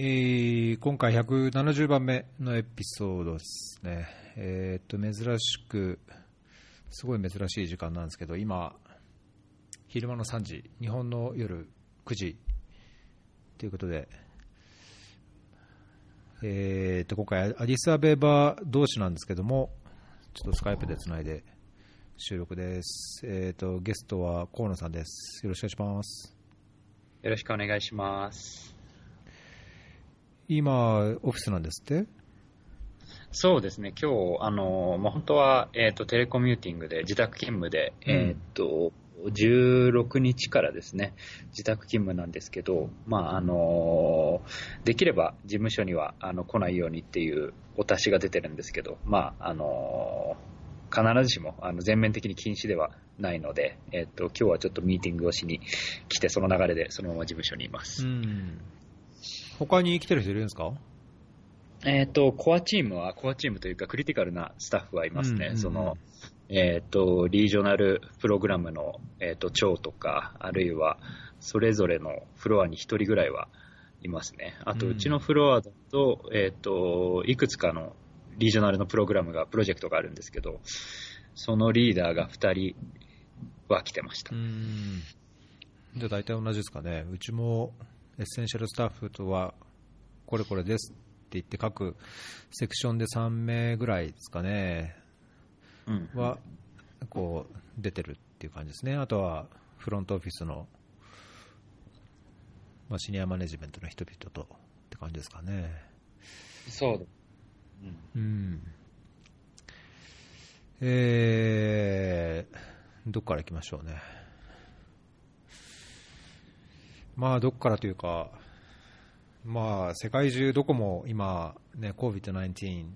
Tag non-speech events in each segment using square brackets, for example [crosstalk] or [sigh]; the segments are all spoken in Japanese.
えー今回170番目のエピソードですね。えーっと、珍しく、すごい珍しい時間なんですけど、今、昼間の3時、日本の夜9時ということで、えーっと、今回、アディスアベバ同士なんですけども、ちょっとスカイプでつないで収録です。えーっと、ゲストは河野さんです。よろしくお願いします。よろしくお願いします。今、オフィスなんですって？そうですね、今日、あの、まあ、本当は、えっ、と、テレコミューティングで、自宅勤務で、うんえっ、と、16日からですね、自宅勤務なんですけど、まあ、あの、できれば事務所には、あの、来ないようにっていうお達しが出てるんですけど、まあ、あの、必ずしも、あの、全面的に禁止ではないので、えっ、と、今日はちょっとミーティングをしに来て、その流れでそのまま事務所にいます。うん。他に来てる人いるんですか？えっ、と、コアチームは、コアチームというか、クリティカルなスタッフはいますね。うんうんうんその、えっ、と、リージョナルプログラムの、えっ、と、長とか、あるいは、それぞれのフロアに一人ぐらいはいますね。あと、うちのフロアだと、えっ、と、いくつかのregional のプログラムが、プロジェクトがあるんですけど、そのリーダーが二人は来てました。うん。じゃあ大体同じですかね。うちも essential staff とは、これこれですって言って、各セクションで3名ぐらいですかね、うん。は、こう、出てるっていう感じですね。あとは、フロントオフィスの、まあ、 senior management の人々とって感じですかね。そう。うんうん。えー、どっから行きましょうね。まあ、どっからというか、まあ、世界中どこも今、ね、COVID-19、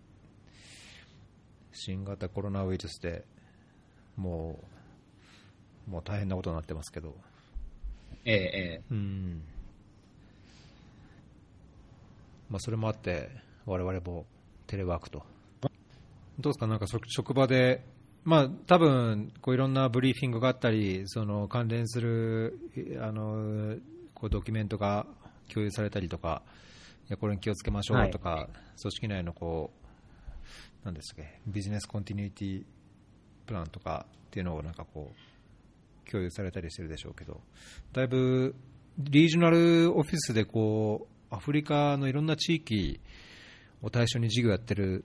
新型コロナウイルスでもう、もう大変なことになってますけど、ええええうん。まあ、それもあって、我々もテレワークと。どうですか、なんかそ職場で、まあ、多分こういろんなブリーフィングがあったり、その関連するいあのこうドキュメントが共有されたりとか、いやこれに気をつけましょうとか、組織内のこう、なんですか business continuityプランとかっていうのをなんかこう、共有されたりしてるでしょうけど、だいぶリージョナルオフィスでこうアフリカのいろんな地域を対象に事業やってる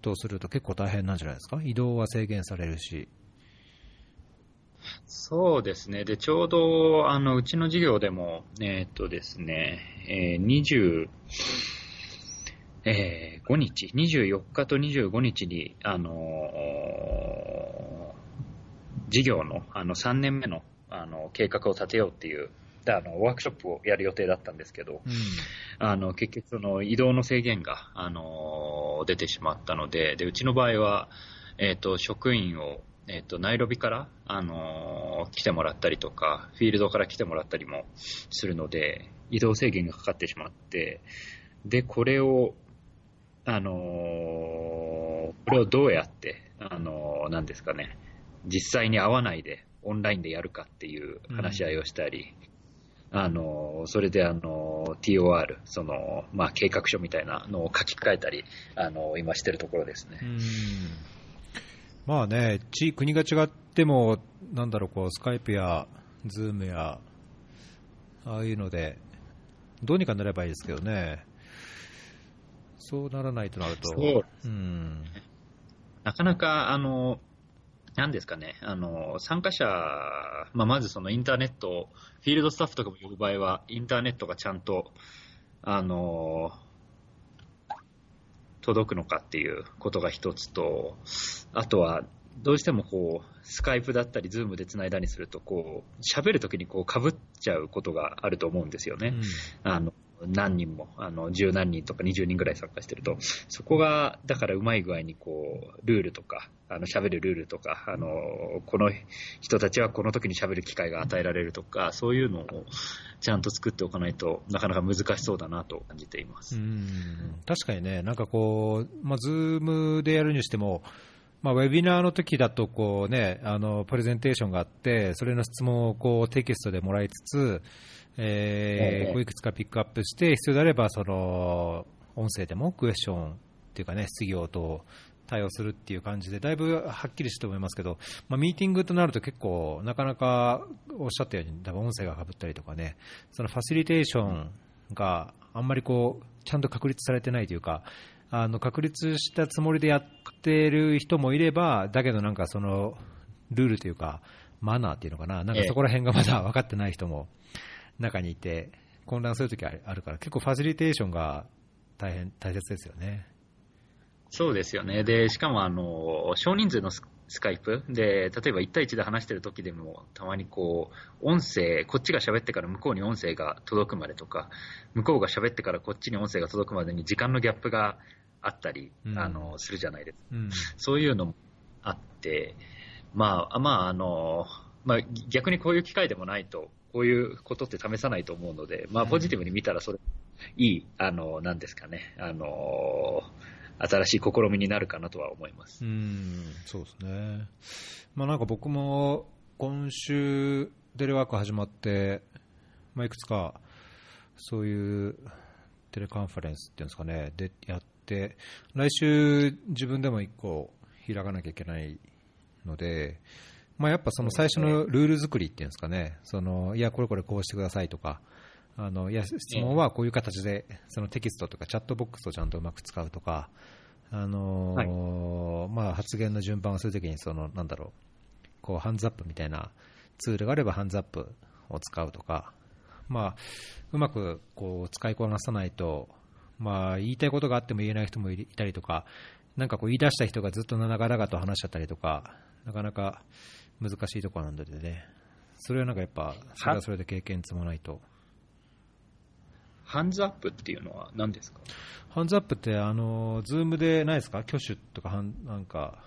とすると結構大変なんじゃないですか、移動は制限されるし。そうですね。で、ちょうど、あの、うちの事業でも、えーっとですね、えー、20、えー、5日、24日と25日に、あのー事業の、あの、3年目の、あの、計画を立てようっていう、であの、ワークショップをやる予定だったんですけど、あの、結局その移動の制限が、あの、出てしまったので、で、うちの場合は、えっ、と、職員を、えっ、と、ナイロビから、あの、来てもらったりとか、フィールドから来てもらったりもするので、移動制限がかかってしまって、で、これを、あの、これをどうやって、あの、なんですかね、実際に会わないで、オンラインでやるかっていう話し合いをしたり、あの、それであの、TOR、その、まあ、計画書みたいなのを書き換えたり、あの、今してるところですね。うんまあね、地国が違っても、なんだろう、こうスカイプやズームや、ああいうので、どうにかなればいいですけどね、そうならないとなると、そううん、なかなか、あの、なんですかね、あの、参加者、まあ、まずそのインターネット、 field staff とかも呼ぶ場合は、インターネットがちゃんと、あの、届くのかっていうことが一つと、あとは、どうしてもこう、スカイプだったり、ズームで繋いだりすると、こう、喋るときにこう、被っちゃうことがあると思うんですよね。あの、何人も、あの、十何人とか二十人ぐらい参加してると、そこが、だからうまい具合にこう、ルールとか、あの、喋るルールとか、あの、この人たちはこの時に喋る機会が与えられるとか、そういうのをちゃんと作っておかないとなかなか難しそうだなと感じています。うん確かにね、なんかこう、まあ、ズームでやるにしても、まあ、ウェビナーの時だとこう、ね、あのプレゼンテーションがあって、それの質問をこうテキストでもらいつつ、えええー。こういくつかピックアップして、必要であればその音声でもクエスチョンっていうかね、質疑応答対応するっていう感じで、だいぶはっきりして思いますけど、まあ、ミーティングとなると結構、なかなかおっしゃったように、多分音声がかぶったりとかね、そのファシリテーションがあんまりこうちゃんと確立されてないというか、あの確立したつもりでやってる人もいれば、だけどなんかそのルールというか、マナーっていうのかな、なんかそこら辺がまだ分かってない人も中にいて、混乱するときあるから、結構ファシリテーションが大変大切ですよね。そうですよね。で、しかも、あの、少人数のススカイプで、例えば1対1で話してる時でも、たまにこう、音声、こっちが喋ってから向こうに音声が届くまでとか、向こうが喋ってからこっちに音声が届くまでに時間のギャップがあったり、うんあの、するじゃないですか。うんそういうのもあって、まあ、まあ、あの、まあ、逆にこういう機会でもないと、こういうことって試さないと思うので、まあ、うんポジティブに見たら、それ、いい、あの、なんですかね、あの、新しい試みになるかなとは思います。うん、そうですね。まあなんか僕も今週テレワーク始まって、まあいくつかそういうテレカンファレンスっていうんですかね、でやって、来週自分でも一個開かなきゃいけないので、まあやっぱその最初のルール作りっていうんですかね、そのいや、これこれこうしてくださいとか、あのいや質問はこういう形でそのテキストとかチャットボックスをちゃんとうまく使うとか、あのーまあ、発言の順番をするときにそのなんだろうこうハンズアップみたいなツールがあればハンズアップを使うとか、まあ、うまくこう使いこなさないと、まあ、言いたいことがあっても言えない人もいたりとか、なんかこう言い出した人がずっと長々と話しちゃったりとか、なかなか難しいところなんでね、それはなんかやっぱ、それはそれで経験積まないと。ハンズアップっていうのは何ですか？ハンズアップって、あの、ズームでないですか？挙手とか、はんなんか、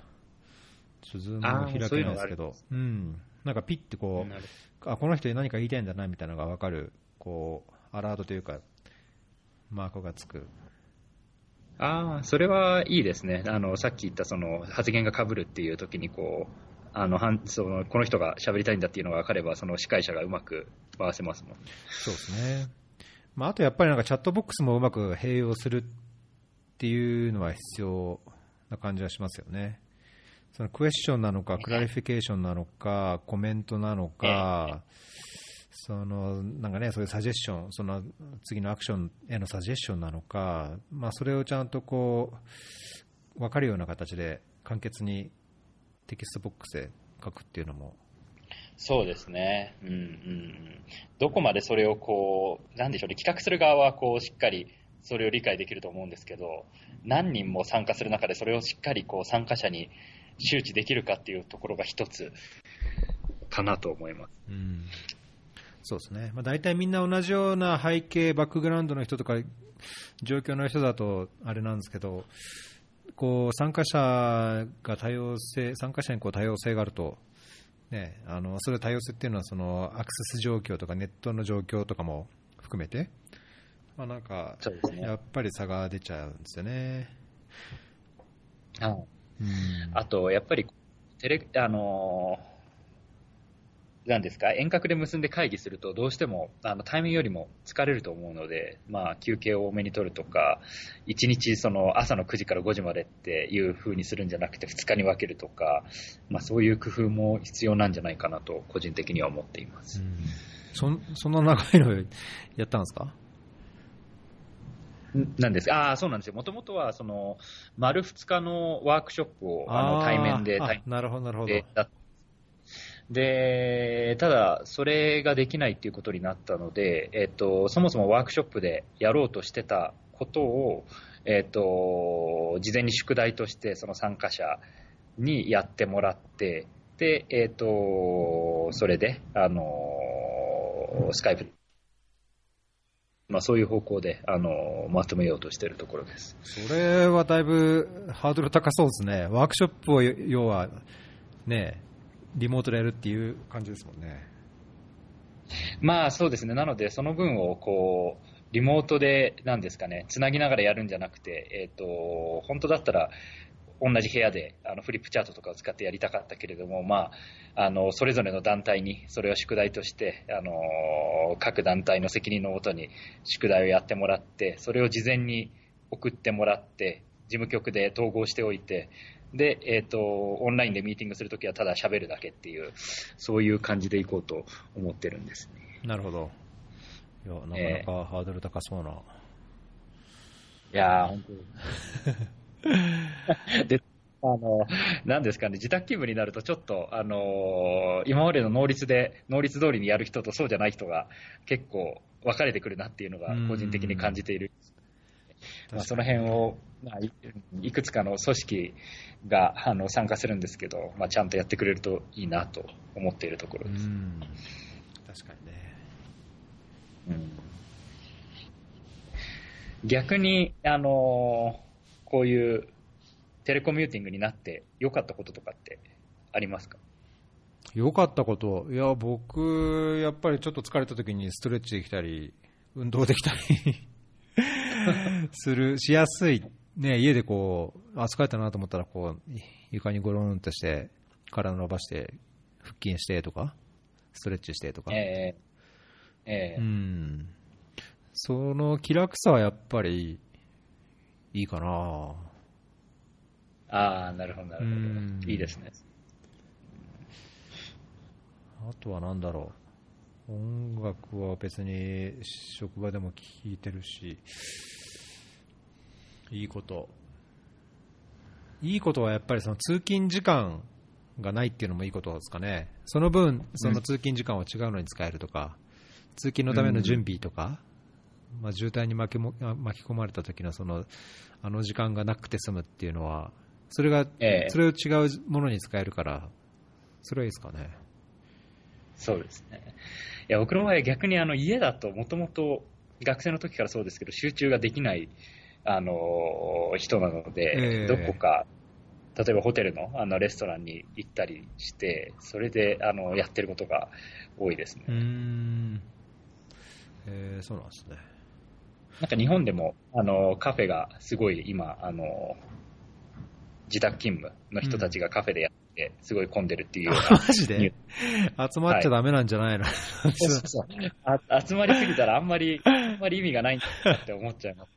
ちょズーム開けないですけど、うん。なんかピッてこう、あ、この人に何か言いたいんだなみたいなのが分かる、こう、アラートというか、マークがつく。ああ、それはいいですね。あの、さっき言ったその発言が被るっていう時にこう、あの、そのこの人が喋りたいんだっていうのが分かれば、その司会者がうまく回せますもん。そうですね。まあ、あとやっぱりなんかチャットボックスもうまく併用するっていうのは必要な感じはしますよね。そのクエスチョンなのか、クラリフィケーションなのか、コメントなのか、そのなんかね、そういうサジェッション、その次のアクションへのサジェッションなのか、まあ、それをちゃんとこう分かるような形で簡潔にテキストボックスで書くっていうのもそうですね。うんうんうん。どこまでそれをこう、なんでしょうね、企画する側はこう、しっかりそれを理解できると思うんですけど、何人も参加する中でそれをしっかりこう、参加者に周知できるかっていうところが一つかなと思います。うんそうですね、まあ、大体みんな同じような背景、バックグラウンドの人とか、状況の人だとあれなんですけど、こう参加者が多様性、参加者にこう多様性があると、ね、あのそれ多様性っていうのはそのアクセス状況とかネットの状況とかも含めて、まあ、なんかね。やっぱり差が出ちゃうんですよね。あうん。あと、やっぱり、テレ、あのーなんですか、遠隔で結んで会議すると、どうしても、あの、タイミングよりも疲れると思うので、まあ、休憩を多めに取るとか、1日、その、朝の9時から5時までっていう風にするんじゃなくて、2日に分けるとか、まあ、そういう工夫も必要なんじゃないかなと、個人的には思っています。うんそんそんな長いのやったんですか？なんですああ、そうなんですよ。もともとは、その、丸2日のワークショップを、あの、対面で、なるほど、なるほど。で、ただ、それができないっていうことになったので、えっと、そもそもワークショップでやろうとしてたことを、えっと、事前に宿題として、その参加者にやってもらって、で、えっと、それで、あの、スカイプ、まあそういう方向で、あの、まとめようとしているところです。それはだいぶハードル高そうですね。ワークショップを要は、ね、リモートでやるっていう感じですもんね。まあそうですね、なので、その分をこうリモートで、なんですかね、つなぎながらやるんじゃなくて、えーと、本当だったら、同じ部屋であのフリップチャートとかを使ってやりたかったけれども、まあ、あのそれぞれの団体にそれを宿題としてあの各団体の責任のもとに宿題をやってもらってそれを事前に送ってもらって事務局で統合しておいてで、えーと、オンラインでミーティングするときはただ喋るだけっていうそういう感じでいこうと思ってるんですね。なるほどいやなかなかハードル高そうな。いやー、本当 [laughs] で、あの、なんですかね、自宅勤務になるとちょっと、あのー、今までの能率で、能率通りにやる人とそうじゃない人が結構分かれてくるなっていうのが個人的に感じている。まあ、その辺を、まあ、いくつかの組織があの参加するんですけど、まあ、ちゃんとやってくれるといいなと思っているところです。確かにね。逆に、あのー、こういうテレコミューティングになって良かったこととかってありますか？良かったこと、いや、僕、やっぱりちょっと疲れた時にストレッチできたり、運動できたり [laughs] する、しやすい、ね、家でこう、あ、疲れたなと思ったら、こう、床にゴロンとして、体伸ばして、腹筋してとか、ストレッチしてとか。えーえー、うん。その気楽さはやっぱりいいかなああ、なるほど、なるほど。いいですね。あとは何だろう。音楽は別に職場でも聴いてるし、いいこと。いいことはやっぱりその通勤時間がないっていうのもいいことですかね。その分、その通勤時間を違うのに使えるとか、通勤のための準備とか、まあ、渋滞に巻きも巻き込まれた時のそのあの時間がなくて済むっていうのは、それが、えー、それを違うものに使えるから、それはいいですかね。そうですね。いや、僕の場合逆にあの家だともともと学生の時からそうですけど、集中ができないあの人なので、えー、どこか、例えばホテルのあのレストランに行ったりして、それであのやってることが多いですね。うんえー、そうなんですね。なんか日本でもあのカフェがすごい今、あの自宅勤務の人たちがカフェでやって、すごい混んでるっていうような、[laughs] マジで？集まっちゃだめなんじゃないの、はい、そうそう集まりすぎたらあんまり、あんまり意味がないんだって思っちゃいます。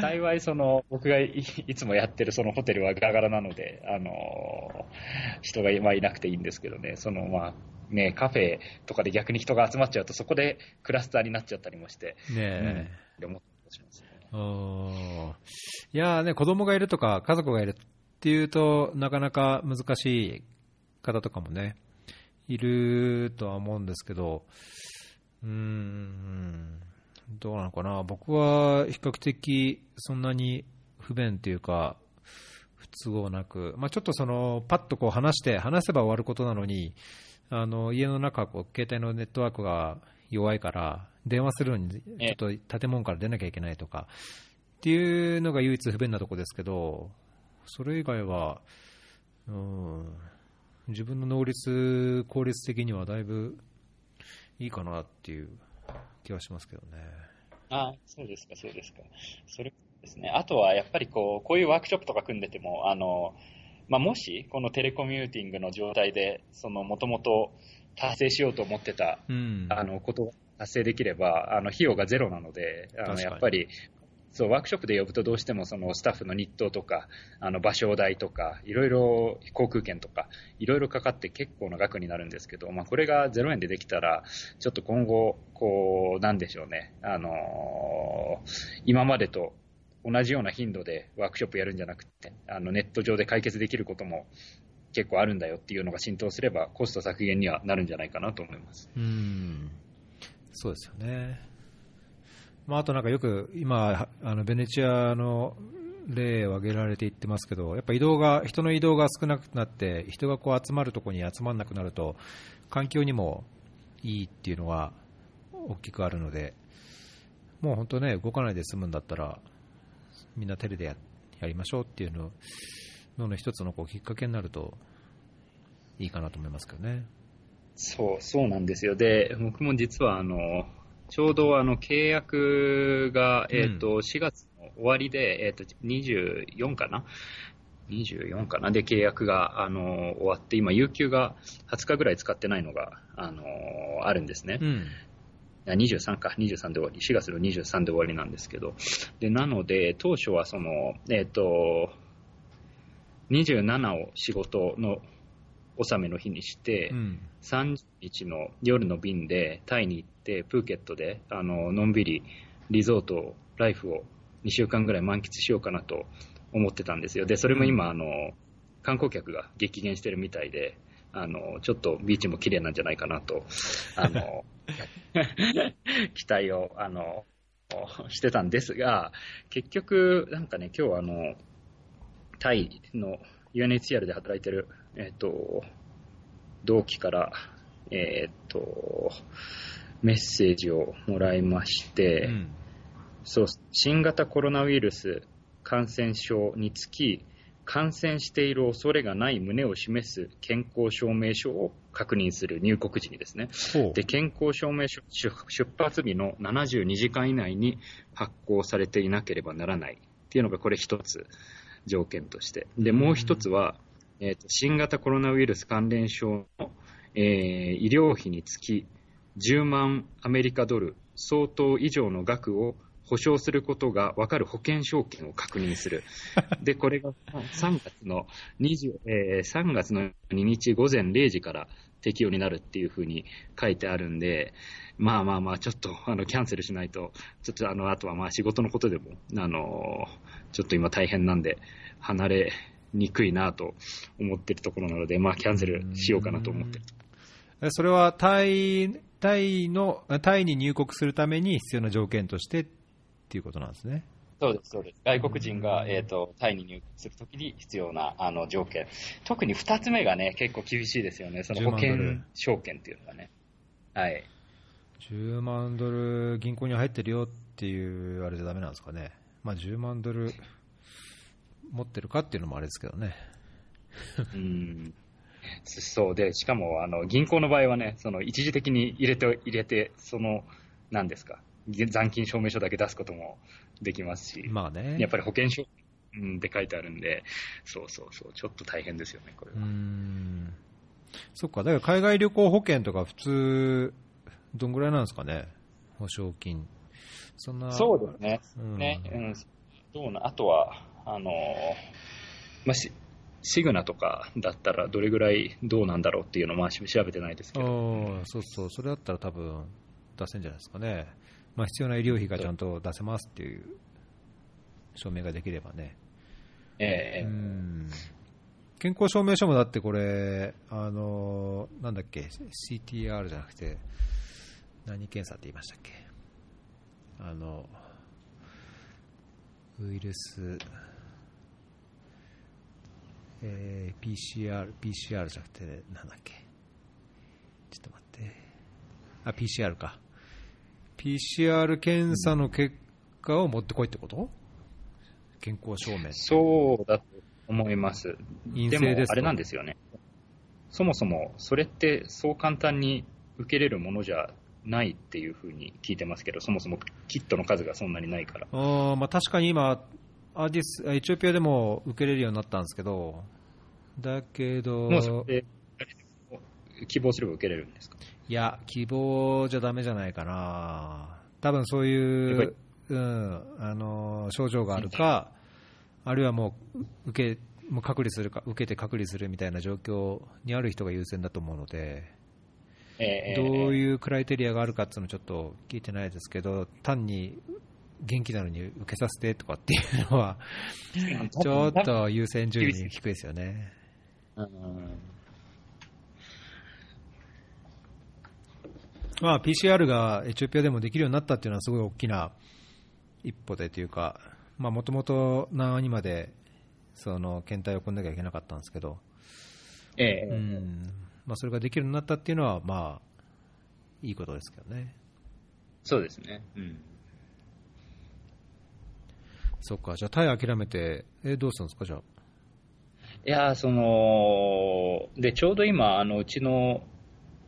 幸い、その、僕がいつもやってるそのホテルはガラガラなので、あの人が今いなくていいんですけどね、その、まあ、ね、カフェとかで逆に人が集まっちゃうと、そこでクラスターになっちゃったりもして、ねえ。うん、思ったりしますね。いやね、子供がいるとか、家族がいるっていうとなかなか難しい方とかもね、いるとは思うんですけど、うーん、どうなのかな、僕は比較的そんなに不便というか、不都合なく、まあ、ちょっとそのパッとこう話して、話せば終わることなのに、あの家の中こう、携帯のネットワークが弱いから、電話するのにちょっと建物から出なきゃいけないとかっていうのが唯一不便なところですけど、それ以外は、うん、自分の能率、効率的にはだいぶいいかなっていう気はしますけどね。あそうですか、そうですか。それですね。あとはやっぱりこう、こういうワークショップとか組んでても、あの、まあ、もし、このテレコミューティングの状態で、その、もともと達成しようと思ってた、うん、あの、ことを達成できれば、あの、費用がゼロなので、あの、やっぱり、そう、ワークショップで呼ぶとどうしてもそのスタッフの日当とか、あの場所代とか、いろいろ航空券とか、いろいろかかって結構な額になるんですけど、まあこれが0円でできたら、ちょっと今後、こう、なんでしょうね、あのー、今までと同じような頻度でワークショップやるんじゃなくて、あのネット上で解決できることも結構あるんだよっていうのが浸透すれば、コスト削減にはなるんじゃないかなと思います。うんそうですよね。まあ、あとなんかよく今、あのベネチアの例を挙げられていってますけど、やっぱ移動が人の移動が少なくなって、人がこう集まるところに集まらなくなると、環境にもいいっていうのは大きくあるので、もう本当ね、動かないで済むんだったら、みんなテレでややりましょうっていうののの一つのこうきっかけになるといいかなと思いますけどね。そう、そうなんですよ。で、僕も実はあの、ちょうどあの契約が、えーと4月の終わりで、えー、と24かな？24かな？で契約が、あの終わって、今、有給が20日ぐらい使ってないのが、あのあるんですね。うん。23か、23で終わり、4月の23で終わりなんですけど、でなので、当初はその、えっ、ー、と、27を仕事の納めの日にして、うん、30日の夜の便でタイに行って、プーケットであののんびりリゾート、ライフを2週間ぐらい満喫しようかなと思ってたんですよ。で、それも今、あの、観光客が激減してるみたいで、あの、ちょっとビーチも綺麗なんじゃないかなと、あの、[laughs] 期待を、あの、してたんですが、結局、なんかね、今日あの、タイの UNHCR で働いてる、えっ、と、同期から、えっ、と、メッセージをもらいまして、うん、そう、新型コロナウイルス感染症につき、感染している恐れがない旨を示す健康証明書を確認する入国時にですね。で、健康証明書出発日の72時間以内に発行されていなければならないっていうのがこれ一つ条件として。で、もう一つは、えーと、新型コロナウイルス関連症の、えー、医療費につき10万アメリカドル相当以上の額を保証することが分かる保険証券を確認する。[laughs] で、これが3月の20、えー、3月の2日午前0時から適用になるっていうふうに書いてあるんで、まあまあまあ、ちょっとあのキャンセルしないと、ちょっとあの、あとはまあ仕事のことでも、あの、ちょっと今大変なんで、離れにくいなと思ってるところなので、まあキャンセルしようかなと思ってる。それはタイ、タイの、タイに入国するために必要な条件としてっていうことなんですね。そうです、そうです。外国人が、えっ、ー、と、タイに入国するときに必要な、あの、条件。特に二つ目がね、結構厳しいですよね。その保険証券っていうのがね。はい。10万ドル銀行に入ってるよっていうあれじゃダメなんですかね。まあ10万ドル持ってるかっていうのもあれですけどね。うん。そうで、しかも、あの、銀行の場合はね、その一時的に入れて、入れて、その、何ですか、残金証明書だけ出すこともできますし、まあね、やっぱり保険証で書いてあるんで、そうそうそう、ちょっと大変ですよね、これは。うんそっか、だから海外旅行保険とか、普通、どんぐらいなんですかね、保証金。そんなそうですね、うん、ねうん、どうなあとは、あのまあ、しシグナとかだったら、どれぐらいどうなんだろうっていうのを、まあ、調べてないですけど、そうそう、それだったら多分出せんじゃないですかね。まあ、必要な医療費がちゃんと出せますっていう証明ができればね。ええ健康証明書もだってこれ、あのなんだっけ、CTR じゃなくて、何検査って言いましたっけ、あのウイルス、えー、PCR、PCR じゃなくて、なんだっけ、ちょっと待って、あ、PCR か。PCR 検査の結果を持ってこいってこと？健康証明そうだと思います。陰性ですあれなんですよね。そもそもそれってそう簡単に受けれるものじゃないっていうふうに聞いてますけど、そもそもキットの数がそんなにないから。あまあ、確かに今アディス、エチオピアでも受けれるようになったんですけど、だけど、希望すれば受けれるんですか？いや、希望じゃだめじゃないかな、多分そういう、うん、あの症状があるか、あるいはもう受けもう隔離するか、受けて隔離するみたいな状況にある人が優先だと思うので、えー、どういうクライテリアがあるかっていうのはちょっと聞いてないですけど、単に元気なのに受けさせてとかっていうのは、ちょっと優先順位低いですよね。うんまあ、PCR がエチオピアでもできるようになったっていうのはすごい大きな一歩でというか、もともと南アにまでその検体を送んなきゃいけなかったんですけど、ええうんまあ、それができるようになったっていうのは、まあ、いいことですけどね。そうですね。うん。そっか、じゃあ、タイ諦めて、えどうするんですか、じゃあ。いや、その、で、ちょうど今、あの、うちの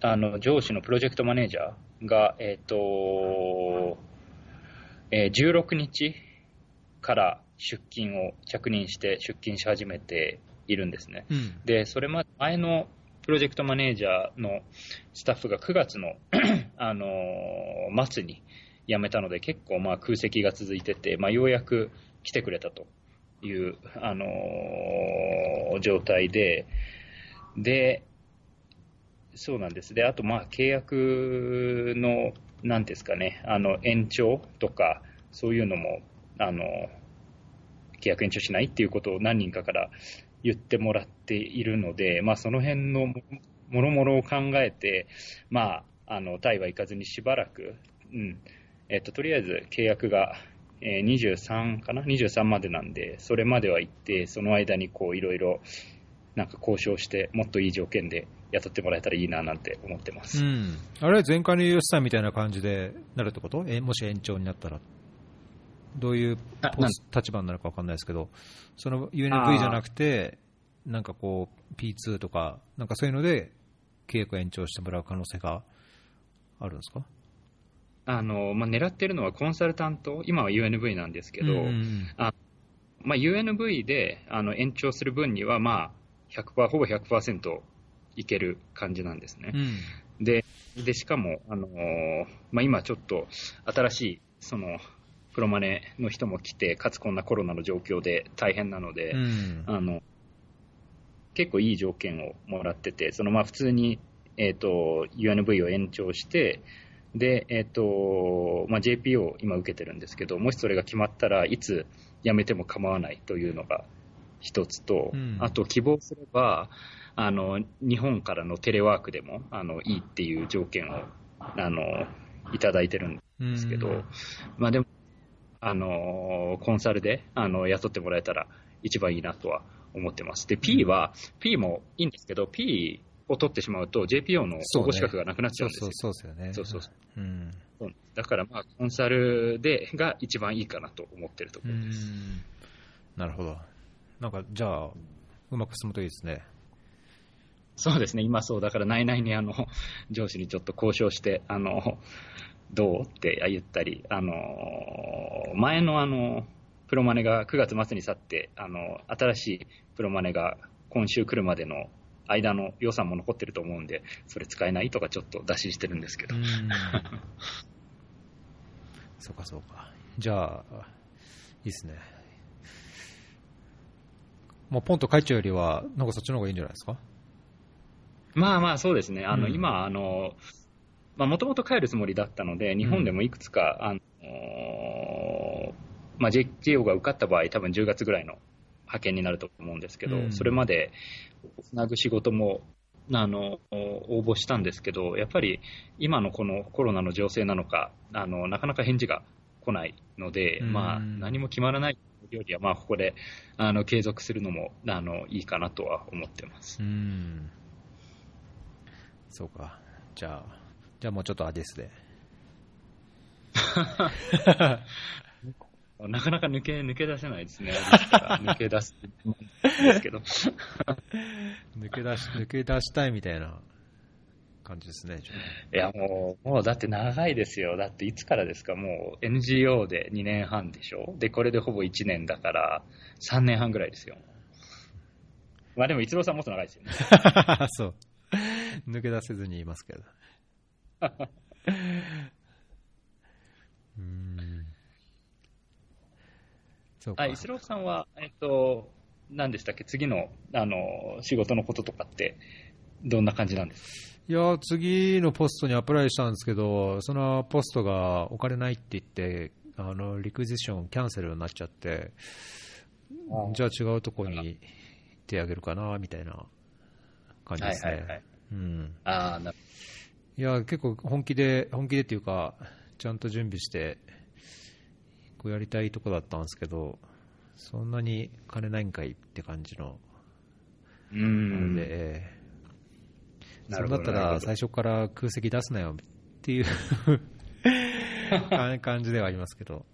あの上司のプロジェクトマネージャーが、えっ、ー、と、えー、16日から出勤を着任して出勤し始めているんですね。うん。で、それまで前のプロジェクトマネージャーのスタッフが9月の、[clears throat] あのー末に辞めたので、結構まあ空席が続いてて、まあ、ようやく来てくれたという、あのー状態で、で、そうなんです。で、あとまあ契約の、なんですかね、あの延長とか、そういうのも、あの、契約延長しないっていうことを何人かから言ってもらっているので、まあ、その辺のももろもろを考えて、まあ、あのタイは行かずにしばらく、うんえっと、とりあえず契約が、えー23かな、23までなんで、それまでは行って、その間にこういろいろなんか交渉して、もっといい条件で雇ってもらえたらいいななんて思ってます。うん。あれ、前回のユースさんみたいな感じでなるってこと？え、もし延長になったら。どういう立場になるか分かんないですけど、その UNV じゃなくて、なんかこう、P2 とか、なんかそういうので、契約延長してもらう可能性があるんですか？あのまあ、狙ってるのはコンサルタント、今は UNV なんですけど、うんまあ、UNV であの延長する分には、まあ、100%ほぼ100%いける感じなんですね。うん。ででしかも、あのーまあ、今ちょっと新しいそのプロマネの人も来て、かつこんなコロナの状況で大変なので、うん。あの結構いい条件をもらってて、そのまあ普通に、えー、と UNV を延長して、で、えっ、と、まあ、JPO を今受けてるんですけど、もしそれが決まったらいつ辞めても構わないというのが一つと、うん。あと希望すれば、あの、日本からのテレワークでも、あの、いいっていう条件を、あの、いただいてるんですけど、うん。まあでも、あの、コンサルで、あの、雇ってもらえたら一番いいなとは思ってます。で、P は、P もいいんですけど、P を取ってしまうと JPO の応募資格がなくなっちゃそううんですよ。そうそうですよね。そうそうそうん。だから、まあ、コンサルでが一番いいかなと思ってるとこうろです。んなるほど。なんか、じゃあ、うまく進むといいですね。そうですね、今そう、だから内々にあの上司にちょっと交渉して、あのどうって言ったり、あの前のあのプロマネが9月末に去って、あの新しいプロマネが今週来るまでの間の予算も残ってると思うんで、それ使えないとかちょっと打診してるんですけど、うん。そうか、そうか。じゃあ、いいですね。もうポンと帰っちゃうよりは、なんかそっちの方がいいんじゃないですか？まあまあそうですね、あのうん。今、あのもともと帰るつもりだったので、日本でもいくつか、あのまあ、JO が受かった場合、多分10月ぐらいの派遣になると思うんですけど、うんそれまでつなぐ仕事もあの応募したんですけど、やっぱり今のこのコロナの情勢なのか、あのなかなか返事が来ないので、うんまあ、何も決まらないよりは、まあ、ここであの継続するのもあのいいかなとは思ってます。うん。そうか。じゃあ、じゃあもうちょっとアディスで。[laughs] なかなか抜け抜け出せないですね、抜け出すんですけど、[laughs] 抜け出し、抜け出したいみたいな感じですね。いやもう、もうだって長いですよ、だっていつからですか、もう NGO で2年半でしょ、で、これでほぼ1年だから、3年半ぐらいですよ。まあでも、逸郎さんもっと長いですよね。あ [laughs] そう。抜け出せずに言いますけど。[laughs] うーん。そうか。あ、逸郎さんは、えっと、何でしたっけ、次の、あの、仕事のこととかって、どんな感じなんですか？いや、次のポストにアプライしたんですけど、そのポストがお金ないって言って、あの、リクジションキャンセルになっちゃって、じゃあ違うとこに行ってあげるかな、みたいな感じですね。はいはいはいうん。ああ、なるいや、結構本気で、本気でっていうか、ちゃんと準備して、やりたいとこだったんですけど、そんなに金ないんかいって感じの、うなのん。で、それだったら最初から空席出すなよっていう [laughs] 感じではありますけど、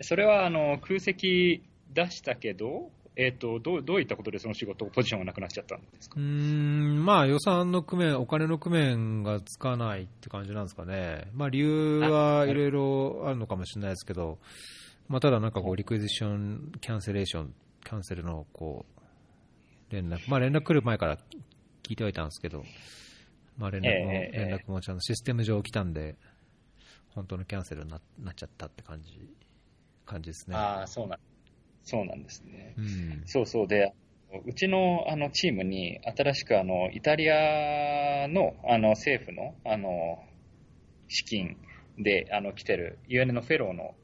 それは、あの、空席出したけど、えっ、と、どう、どういったことでその仕事、ポジションがなくなっちゃったんですか？うーん、まあ予算の工面、お金の工面がつかないって感じなんですかね。まあ理由はいろいろあるのかもしれないですけど、まあ、ただなんかこう、リクエジション、キャンセレーション、キャンセルのこう、連絡、まあ連絡来る前から聞いてはいたんですけど、まあ連絡も、ええ連絡もちゃんとシステム上来たんで、本当のキャンセルにななっちゃったって感じ、感じですね。ああ、そうなん、そうなんですね。うん。そうそうで、うちのあのチームに新しくあのイタリアのあの政府のあの資金であの来てる UN のフェローの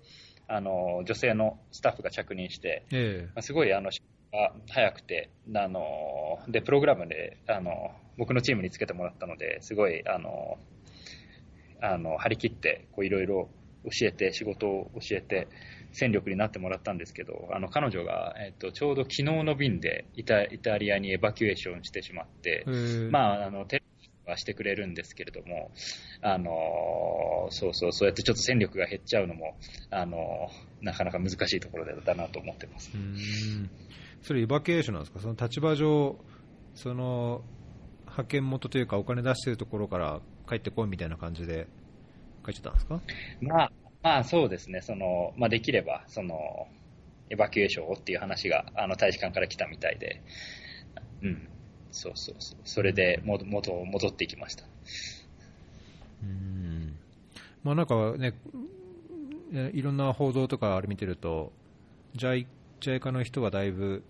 あの女性のスタッフが着任して、えまあすごいあの仕事が早くてあのでプログラムであの僕のチームにつけてもらったのですごいあのあの張り切ってこういろいろ教えて仕事を教えて戦力になってもらったんですけどあの彼女が、えっと、ちょうど昨日の便でイタイタリアにエバキュエーションしてしまってえ、ー。まあ、あのテレビはしてくれるんですけれども、あのそうそう、そうやってちょっと戦力が減っちゃうのも、あのなかなか難しいところだなと思ってます。それ、エバケーションなんですか、その立場上、その派遣元というか、お金出してるところから帰ってこいみたいな感じで帰っちゃったんですか？まあ、まあそうですね、その、まあできれば、その、エバキュエーションをっていう話が、あの、大使館から来たみたいで、うん、そうそうそう、それでも元戻っていきました。うーん。まあなんかね、えいろんな報道とかあれ見てると、JICA JICA の人はだいぶ、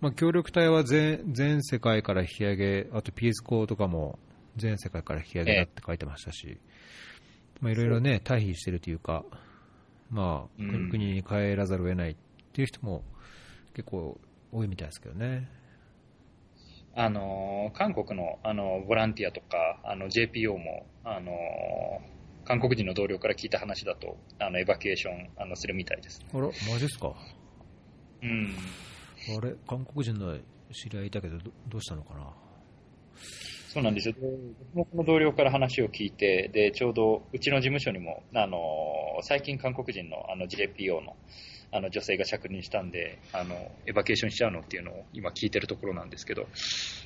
まあ、協力隊は全全世界から引き上げ、あとピース校とかも全世界から引き上げだって書いてましたし、まあいろいろね、退避してるというか、まあ、うん国に帰らざるを得ないっていう人も結構多いみたいですけどね。あの、韓国の、あの、ボランティアとか、あの、JPO も、あの、韓国人の同僚から聞いた話だと、あの、エバキュエーション、あの、するみたいです。あら、マジですか？うん。あれ、韓国人の知り合いいたけど、どどうしたのかな？そうなんですよ。で僕もこの同僚から話を聞いて、で、ちょうどうちの事務所にも、あの、最近韓国人のあの JPO のあの女性が着任したんで、あの、エバケーションしちゃうのっていうのを今聞いてるところなんですけど、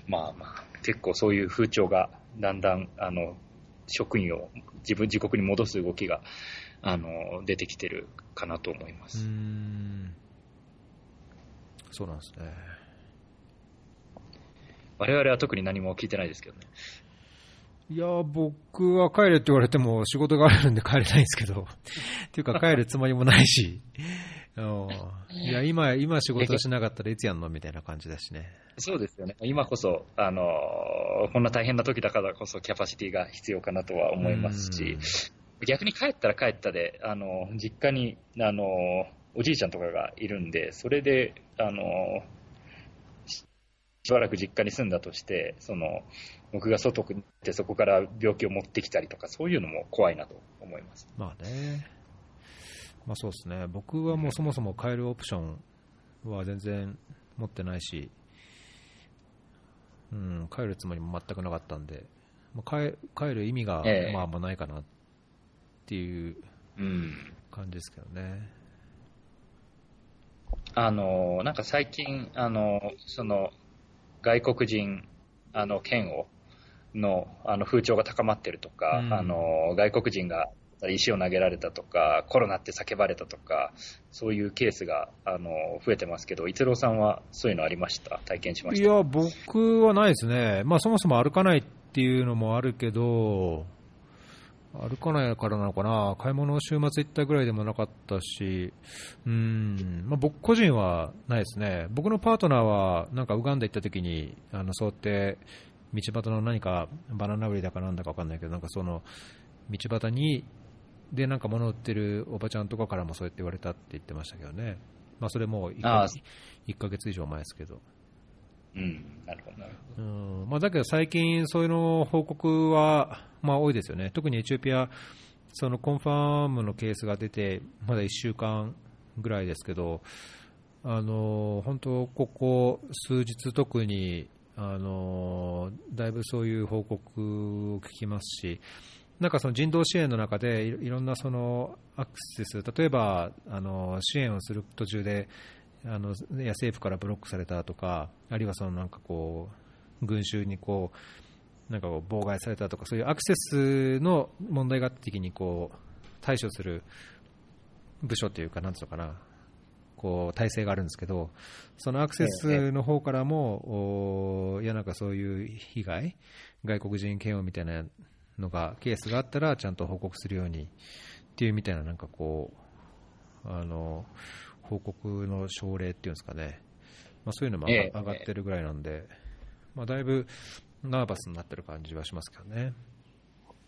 まあまあ、結構そういう風潮がだんだん、あの、職員を自分、自国に戻す動きが、あの、出てきてるかなと思います。んそうなんですね。我々は特に何も聞いてないですけどね。いや、僕は帰れって言われても仕事があるんで帰れないんですけど、[laughs] っていうか帰るつもりもないし、うんいや、今、今仕事しなかったらいつやんのみたいな感じだしね。そうですよね。今こそ、あの、こんな大変な時だからこそキャパシティが必要かなとは思いますし、逆に帰ったら帰ったで、あの、実家に、あの、おじいちゃんとかがいるんで、それで、あの、ししばらく実家に住んだとして、その、僕が外に行ってそこから病気を持ってきたりとか、そういうのも怖いなと思います。まあね。まあそうですね。僕はもうそもそも帰るオプションは全然持ってないし、うん、帰るつもりも全くなかったんで、まあ、帰帰る意味がええまああんまないかなっていううん。感じですけどね。あの、なんか最近、あの、その、外国人、あの、嫌悪の、あの、風潮が高まってるとか、うん。あの、外国人が石を投げられたとか、コロナって叫ばれたとか、そういうケースが、あの、増えてますけど、逸郎さんはそういうのありました？体験しました？いや、僕はないですね。まあそもそも歩かないっていうのもあるけど、歩かないからなのかな、買い物を週末行ったぐらいでもなかったし、うん、まあ、僕個人はないですね。僕のパートナーは、なんかウガンダ行った時に、あの、そうやって、道端の何かバナナ売りだかなんだかわかんないけど、なんかその、道端に、で、なんか物売ってるおばちゃんとかからもそうやって言われたって言ってましたけどね。まあそれも1ああヶ1ヶ月以上前ですけど。うん、なるほど、うんまあ、だけど最近、そういうの報告は、まあ、多いですよね、特にエチオピア、そのコンファームのケースが出て、まだ1週間ぐらいですけど、あの本当、ここ数日、特にあのだいぶそういう報告を聞きますし、なんかその人道支援の中でいろんなそのアクセス、例えばあの支援をする途中で、あのいや政府からブロックされたとか、あるいはそのなんかこう群衆にこうなんかこう妨害されたとか、そういうアクセスの問題があった時にこう対処する部署というか、なんつうのかな、こう体制があるんですけど、そのアクセスの方からも、いや、なんかそういう被害、外国人嫌悪みたいなのが、ケースがあったら、ちゃんと報告するようにっていうみたいな、なんかこう、あの報告の奨励っていうんですかね、まあ、そういうのも上が,、ってるぐらいなんで、まあ、だいぶナーバスになってる感じはしますけどね。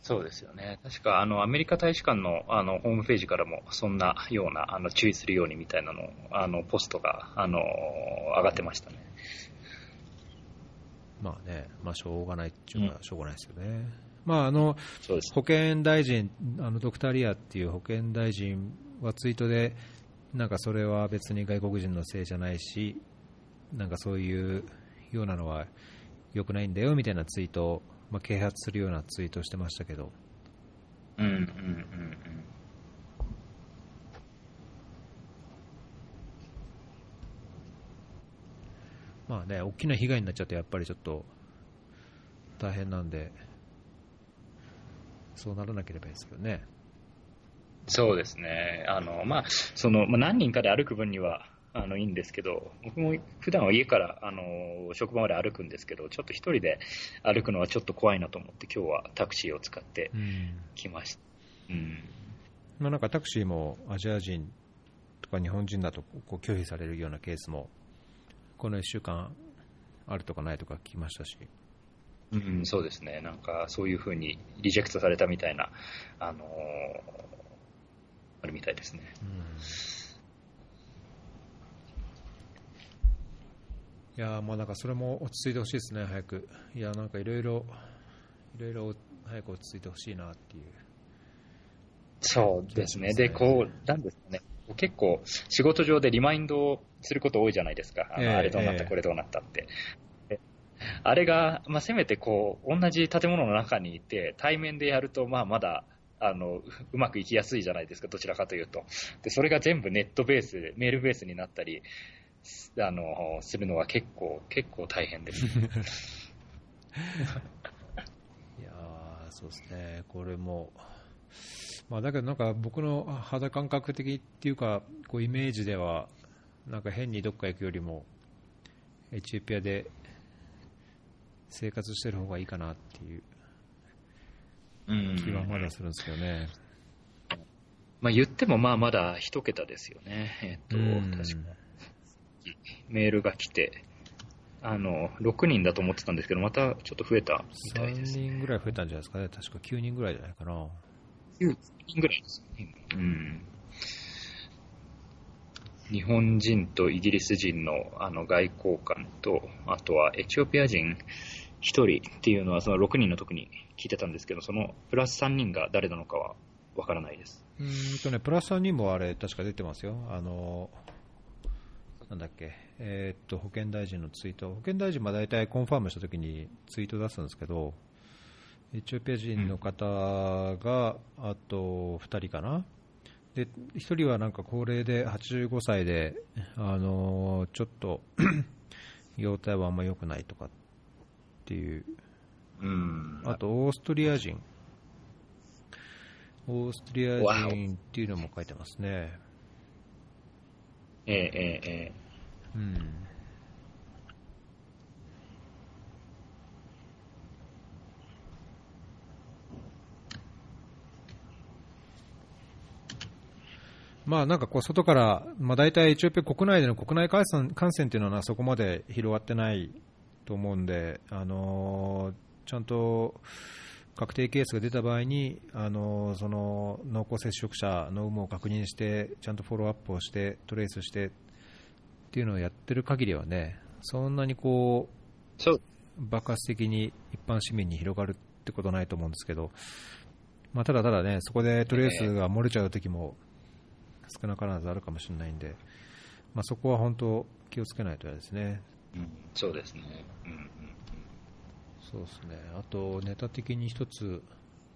そうですよね。確か、あの、アメリカ大使館の、あの、ホームページからも、そんなような、あの、注意するようにみたいなの、あの、ポストが、あの、上がってましたね。まあね、まあ、しょうがないっていうのはしょうがないですよね。まあ、あの。保健大臣、あのドクター・リアっていう保健大臣はツイートで、なんかそれは別に外国人のせいじゃないし、なんかそういうようなのは良くないんだよみたいなツイートを、まあ、啓発するようなツイートをしてましたけど、うん、うん、うん、うん。まあね、大きな被害になっちゃって、やっぱりちょっと大変なんで、そうならなければいいですけどね。そうですね。あの、まあ、その、まあ、何人かで歩く分には、あの、いいんですけど、僕も普段は家から、あの、職場まで歩くんですけど、ちょっと一人で歩くのはちょっと怖いなと思って、今日はタクシーを使ってうんきました。うん。まあ、なんかタクシーもアジア人とか日本人だとこう拒否されるようなケースもこの1週間あるとかないとか聞きましたし、うん、そうですね。なんか、そういうふうにリジェクトされたみたいな、あのーあるみたいですね。いやーもうなんかそれも落ち着いてほしいですね、早く。いや、なんかいろいろ、いろいろ早く落ち着いてほしいなっていう。そうですね。で、こう、なんですかね。結構、仕事上でリマインドをすること多いじゃないですか。ああれどうなった、ええこれどうなったって。であれが、まあ、せめてこう、同じ建物の中にいて、対面でやると、まあ、まだ、あの、う [laughs] うまくいきやすいじゃないですか、どちらかというと。で、それが全部ネットベースで、メールベースになったり、すあの、するのは結構、結構大変です。[laughs] いやーそうですね、これも、まあ、だけどなんか僕の肌感覚的っていうか、こうイメージでは、なんか変にどっか行くよりも、エチオピアで生活してる方がいいかなっていううん気はまだするんですけどね。まあ、言っても、まあ、まだ一桁ですよね。えっと、うん確かメールが来て、あの、6人だと思ってたんですけど、またちょっと増えたみたいです。3人ぐらい増えたんじゃないですかね、確か9人ぐらいじゃないかな。9人ぐらいですね。うん。日本人とイギリス人のあの外交官と、あとはエチオピア人1人っていうのは、その6人の時に聞いてたんですけど、そのプラス3人が誰なのかはわからないです。うんとね、プラス3人もあれ、確か出てますよ。あの、なんだっけ、えーっと、保健大臣のツイート。保健大臣は大体コンファームしたときにツイート出すんですけど、エチオピア人の方が、あと2人かな。で、1人はなんか高齢で85歳で、あの、ちょっと、[clears throat] 容体はあんま良くないとかっていううん。あと、オーストリア人。オーストリア人っていうのも書いてますね。ええええええうん。まあなんかこう外から、まあ、大体エチオピア国内での国内感染感染っていうのはそこまで広がってないと思うんで、あのーちゃんと確定ケースが出た場合に、あのーその濃厚接触者の有無を確認して、ちゃんとフォローアップをして、トレースしてっていうのをやってる限りはね、そんなにこうそう。爆発的に一般市民に広がるってことはないと思うんですけど、まあ、ただただね、そこでトレースが漏れちゃう時も少なからずあるかもしれないんで、まあ、そこは本当気をつけないと嫌ですね。うん、そうですね。うんうんそうですね。あと、ネタ的に一つ、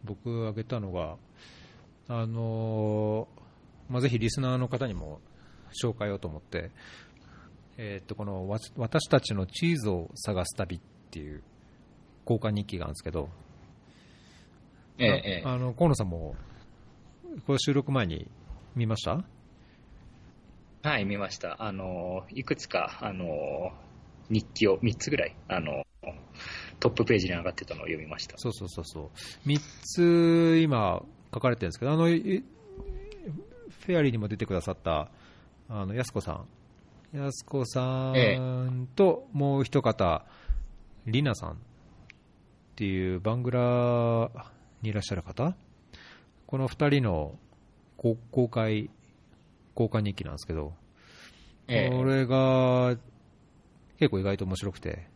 僕挙げたのが、あのーまあ、ぜひリスナーの方にも紹介をと思って、えーっと、このわ私たちのチーズを探す旅っていう交換日記があるんですけど、ええええああの河野さんも、これ収録前に見ました？はい、見ました。あの、いくつか、あの、日記を、3つぐらい、あの、トップページに上がってたのを読みました。そうそうそうそう。3つ今書かれてるんですけど、あの、いフェアリーにも出てくださった、あの、安子さん。安子さえんと、もう一方、リナさんっていうバングラにいらっしゃる方この2人の公公開、交換日記なんですけど、ええこれが結構意外と面白くて、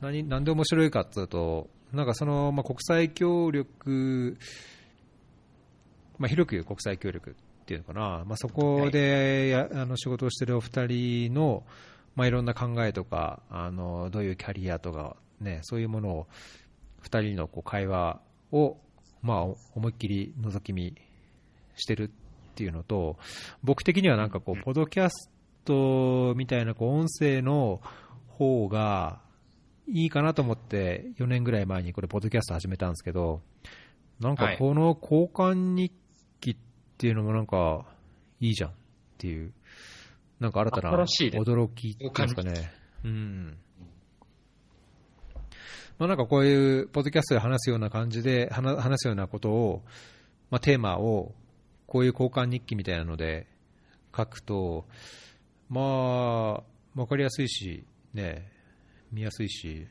何なんで面白いかっていうと、なんかその、まあ、国際協力、まあ、広く言う国際協力っていうのかな、まあ、そこでや、あの仕事をしてるお二人の、まあ、いろんな考えとか、あのどういうキャリアとか、ね、そういうものを、二人のこう会話を、まあ、思いっきり覗き見してるっていうのと、僕的にはなんかこう、ポドキャストみたいなこう音声の方がいいかなと思って、4年ぐらい前にこれ、ポッドキャスト始めたんですけど、なんかこの交換日記っていうのもなんかいいじゃんっていう、なんか新たな驚きっていうんですかね。うん。まあなんかこういう、ポッドキャストで話すような感じで、話話すようなことを、まあテーマを、こういう交換日記みたいなので書くと、まあ、わかりやすいし、ね、見やすいし、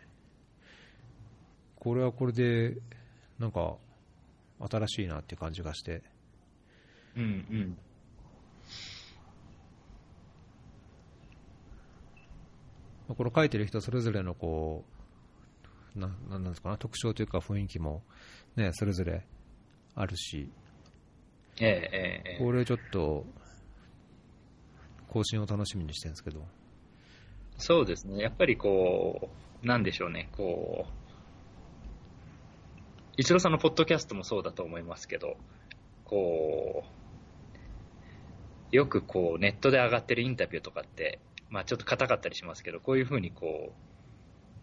これはこれで、なんか、新しいなっていう感じがして、うんうん。まあこの書いてる人それぞれのこう、ななんなんですかな、特徴というか雰囲気も、ね、それぞれあるし、ええええええ。これちょっと、更新を楽しみにしてるんですけど、そうですね。やっぱりこう、なんでしょうね、こう、一郎さんのポッドキャストもそうだと思いますけど、こう、よくこう、ネットで上がってるインタビューとかって、まあちょっと硬かったりしますけど、こういうふうにこ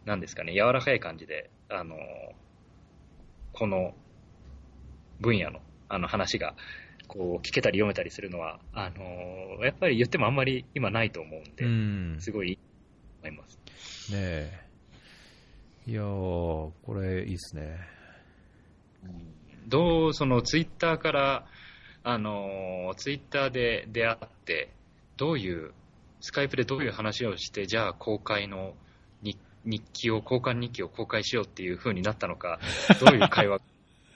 う、なんですかね、柔らかい感じで、あの、この分野のあの話が、こう、聞けたり読めたりするのは、あの、やっぱり言ってもあんまり今ないと思うんで、うん、ねすごいいいと思います。え、いやー、これいいですね。どう、そのツイッターから、あの、ツイッターで出会って、どういう、スカイプでどういう話をして、じゃあ公開の日日記を、交換日記を公開しようっていう風になったのか、[laughs] どういう会話が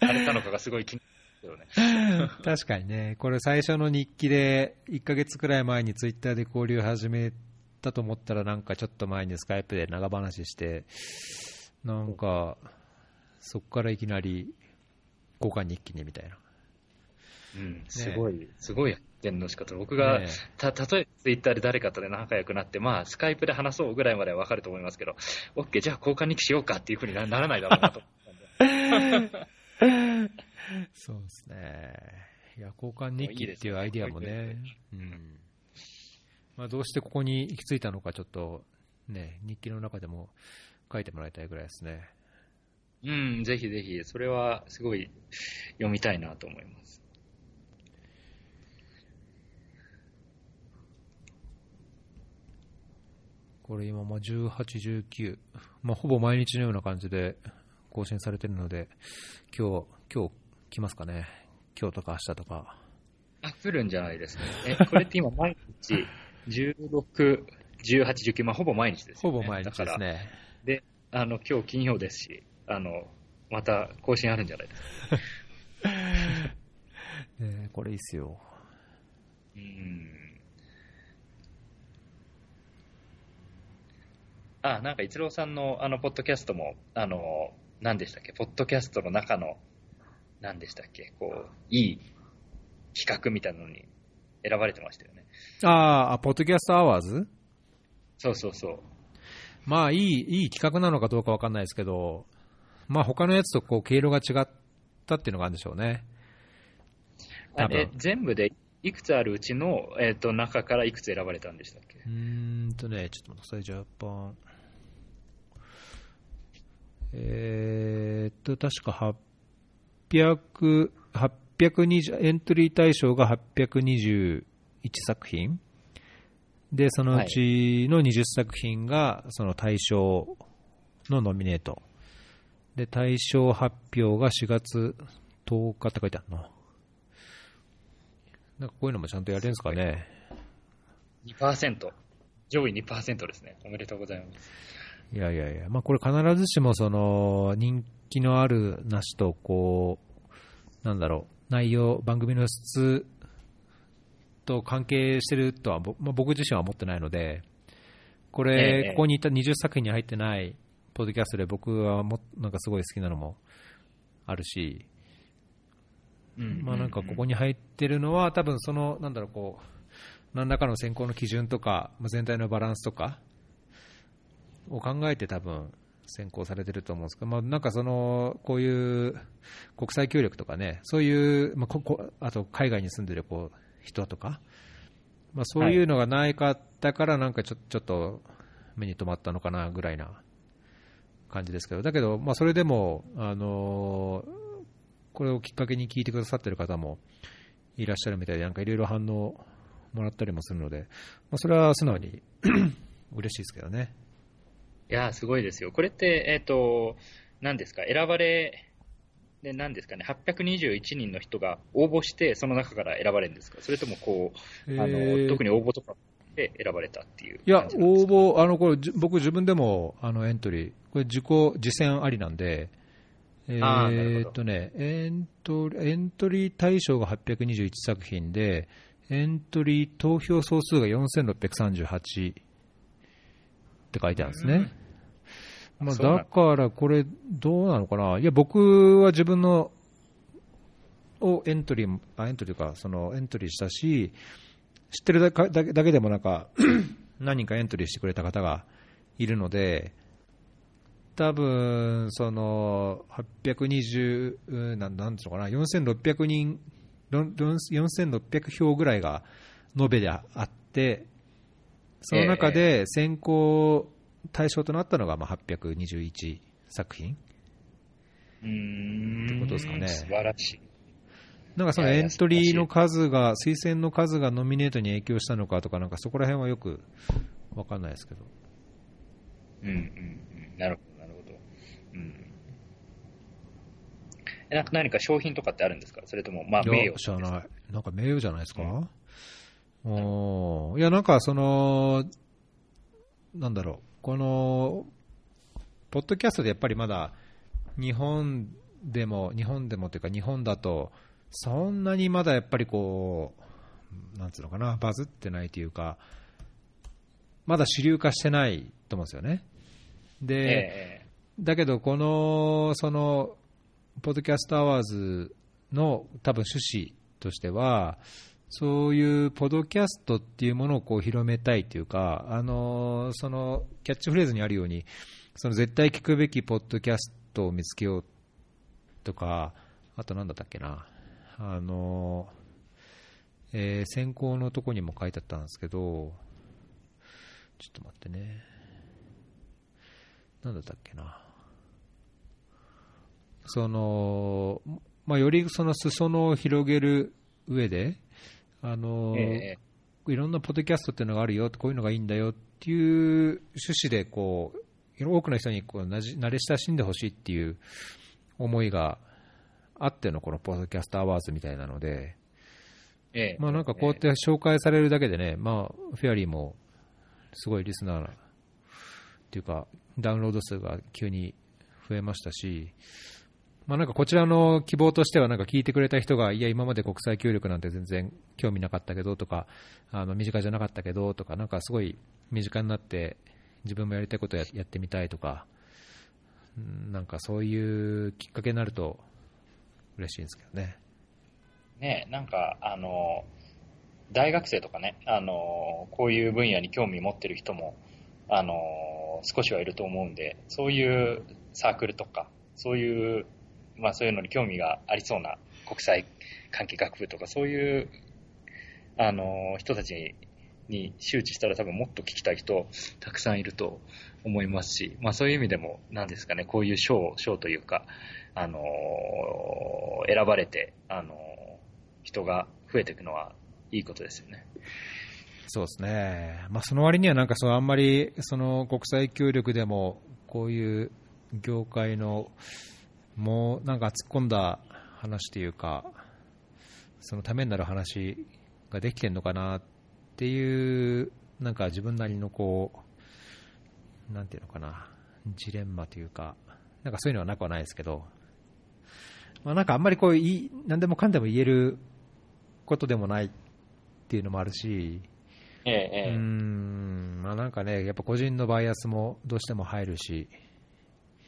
されたのかがすごい気になるけどね。[laughs] 確かにね、これ最初の日記で、1ヶ月くらい前にツイッターで交流始めたと思ったら、なんかちょっと前にスカイプで長話して、なんか、そこからいきなり交換日記にみたいな。うん、すごい、すごい発展の仕方。僕が、ねた、例えばツイッターで誰かとね、仲良くなって、まあ、スカイプで話そうぐらいまではわかると思いますけど、オッケー、じゃあ交換日記しようかっていう風になならないだろうなと思ったんで。[laughs] [laughs] そうですね。いや、交換日記っていうアイディアもね、うん。まあ、どうしてここに行き着いたのか、ちょっと、ね、日記の中でも書いてもらいたいぐらいですね。うん、ぜひぜひ、それはすごい読みたいなと思います。これ今、まあ18、19、まあ、ほぼ毎日のような感じで更新されてるので、今日、今日来ますかね。今日とか明日とか。あ、来るんじゃないですか。え、これって今毎日、[laughs] 16、18、19、まあほぼ毎日ですよね。ほぼ毎日ですね。で、あの、今日金曜ですし、あの、また更新あるんじゃないですか。[laughs] ねこれいいっすよ。うん。あ、なんか、一郎さんの、あの、ポッドキャストも、あの、何でしたっけ、ポッドキャストの中の、何でしたっけ、こう、いい企画みたいなのに選ばれてましたよね。あーあ、ポッドキャストアワーズ？そうそうそう。まあ、いい、いい企画なのかどうかわかんないですけど、まあ、他のやつとこう、経路が違ったっていうのがあるんでしょうね。あれ、全部でいくつあるうちの、えっ、と、中からいくつ選ばれたんでしたっけ？うーんとね、ちょっと待ってください、ジャパン。えーっと、確か800、820、エントリー対象が821作品。で、そのうちの20作品が、その大賞のノミネート。で、大賞発表が4月10日って書いてあるの。なんかこういうのもちゃんとやれるんですかね。2%。上位2%ですね。おめでとうございます。いやいやいや、まあこれ必ずしもその人気のあるなしと、こう、なんだろう、内容、番組の質と関係してるとは、ぼまあ、僕自身は思ってないので、こえれ、えここにいた20作品に入ってないポッドキャストで僕はもなんかすごい好きなのもあるし、まあなんかここに入ってるのは、多分その、なんだろう、こう、何らかの選考の基準とか、まあ全体のバランスとかを考えて多分選考されてると思うんですけど、まあなんかその、こういう国際協力とかね、そういう、まあここあと海外に住んでるこう人とか、まあそういうのがないかったから、なんかちょちょっと目に留まったのかなぐらいな感じですけど、だけど、まあそれでも、あのこれをきっかけに聞いてくださってる方もいらっしゃるみたいで、なんかいろいろ反応もらったりもするので、まあ、それは素直に [coughs] 嬉しいですけどね。いやー、すごいですよ。これって、えっ、と、何ですか、選ばれ、で、何ですかね、821人の人が応募して、その中から選ばれるんですか？それともこう、あの、特に応募とかで選ばれたっていういや応募、あのこれじ僕自分でもあのエントリー、これ自己実践ありなんで、えーっとね、エントエントリー対象が821作品で、エントリー投票総数が4638って書いてあるんですね。まあ、だからこれ、どうなのかな、いや、僕は自分のをエントリー、あエントリーか、そのエントリーしたし、知ってるだけだけでもなんか [clears throat] 何人かエントリーしてくれた方がいるので、多分その820、うんなんなんていうのかな、4600人、ろんろん4600票ぐらいが延べであって、その中で選考対象となったのがまあ821作品。うーん。ってことですかね素晴らしい。なんかそのエントリーの数が、推薦の数がノミネートに影響したのかとか、なんかそこら辺はよくわかんないですけど。うんうんうん。なるほど、なるほど。うん。えなんか何か商品とかってあるんですか？それとも、まあ、名誉知らない。なんか名誉じゃないですか、おー。いや、なんかその、なんだろう、この、ポッドキャストでやっぱりまだ、日本でも、日本でもっていうか、日本だと、そんなにまだやっぱりこう、なんつうのかな、バズってないというか、まだ主流化してないと思うんですよね。で、ええ。だけど、この、その、ポッドキャストアワーズの多分趣旨としては、そういうポドキャストっていうものをこう広めたいというか、あの、その、キャッチフレーズにあるように、その絶対聞くべきポッドキャストを見つけようとか、あとなんだったっけな、あの、えー選考のとこにも書いてあったんですけど、ちょっと待ってね。なんだったっけな。その、まあ、よりその裾野を広げる上で、あの、ええいろんなポッドキャストっていうのがあるよ、こういうのがいいんだよっていう趣旨で、こう、多くの人にこう慣れ親しんでほしいっていう思いがあってのこのポッドキャストアワーズみたいなので、ええまあなんかこうやって紹介されるだけでね、まあフェアリーもすごいリスナーっていうか、ダウンロード数が急に増えましたし、まあなんかこちらの希望としては、なんか聞いてくれた人が、いや、今まで国際協力なんて全然興味なかったけどとか、あの身近じゃなかったけどとか、なんかすごい身近になって、自分もやりたいことややってみたいとか、なんかそういうきっかけになると嬉しいんですけどね。ね、なんか、あの、大学生とかね、あの、こういう分野に興味持ってる人も、あの、少しはいると思うんで、そういうサークルとか、そういう、まあそういうのに興味がありそうな国際関係学部とか、そういう、あの、人たちに周知したら多分もっと聞きたい人たくさんいると思いますし、まあそういう意味でも、なんですかね、こういう賞、賞というか、あの、選ばれて、あの、人が増えていくのはいいことですよね。そうですね、まあ、その割にはなんかそうあんまりその国際協力でもこういう業界のもうなんか突っ込んだ話というかそのためになる話ができてるのかなっていうなんか自分なりのこうなんていうのかなジレンマというかなんかそういうのはなくはないですけど、まあ、なんかあんまりこうい何でもかんでも言えることでもないっていうのもあるし、ええ、うーん、まあなんかね、やっぱ個人のバイアスもどうしても入るし、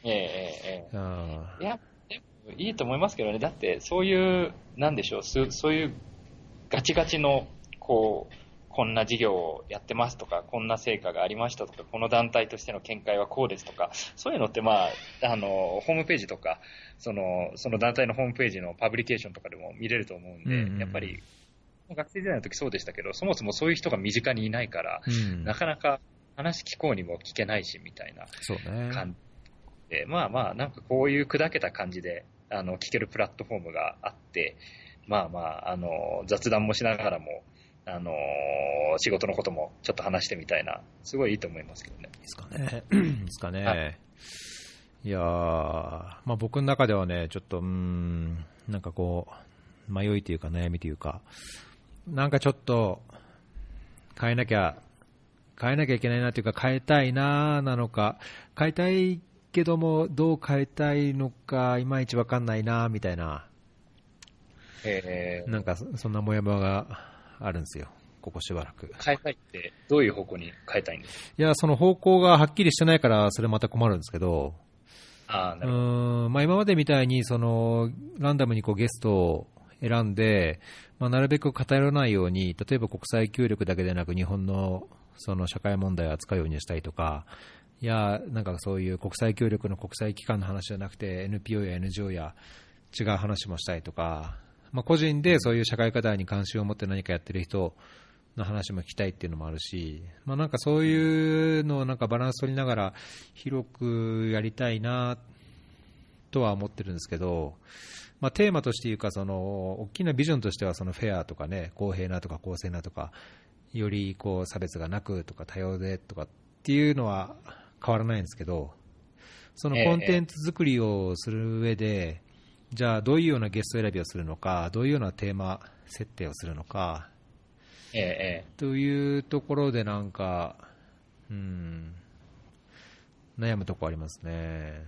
ええ、ええ、うんいや、でもいいと思いますけどね。だって、そういう、なんでしょう、そそういうガチガチの、こう、こんな事業をやってますとか、こんな成果がありましたとか、この団体としての見解はこうですとか、そういうのって、まあ、あの、ホームページとか、その、その団体のホームページのパブリケーションとかでも見れると思うんで、うんうんやっぱり、学生時代の時そうでしたけど、そもそもそういう人が身近にいないから、うんなかなか話聞こうにも聞けないし、みたいなそうね。感じで、まあまあ、なんかこういう砕けた感じで、あの、聞けるプラットフォームがあって、まあまあ、あの、雑談もしながらも、あの、仕事のこともちょっと話してみたいな、すごいいいと思いますけどね。ですかね。[clears throat] ですかね。、はいやー、まあ僕の中ではね、ちょっと、うーん、なんかこう、迷いというか悩みというか、なんかちょっと、変えなきゃ、変えなきゃいけないなというか、変えたいななのか、変えたいけども、どう変えたいのか、いまいちわかんないなみたいな、え。ーなんかそそんなモヤモヤがあるんですよ、ここしばらく。変えたいって、どういう方向に変えたいんですか？いや、その方向がはっきりしてないから、それまた困るんですけど、あど。ーんまあ、今までみたいにそのランダムにこうゲストを選んで、まあ、なるべく偏らないように、例えば国際協力だけでなく、日本のその社会問題を扱うようにしたりとか、いや、なんかそういう国際協力の国際機関の話じゃなくて、NPO や NGO や違う話もしたりとか、まあ、個人でそういう社会課題に関心を持って何かやってる人の話も聞きたいっていうのもあるし、まあ、なんかそういうのをなんかバランス取りながら広くやりたいなとは思ってるんですけど、まあ、テーマとしていうかその大きなビジョンとしてはそのフェアとかね公平なとか公正なとかよりこう差別がなくとか多様でとかっていうのは変わらないんですけどそのええコンテンツ作りをする上で、じゃあどういうようなゲスト選びをするのかどういうようなテーマ設定をするのかえええというところでなんか、うん、悩むところありますね。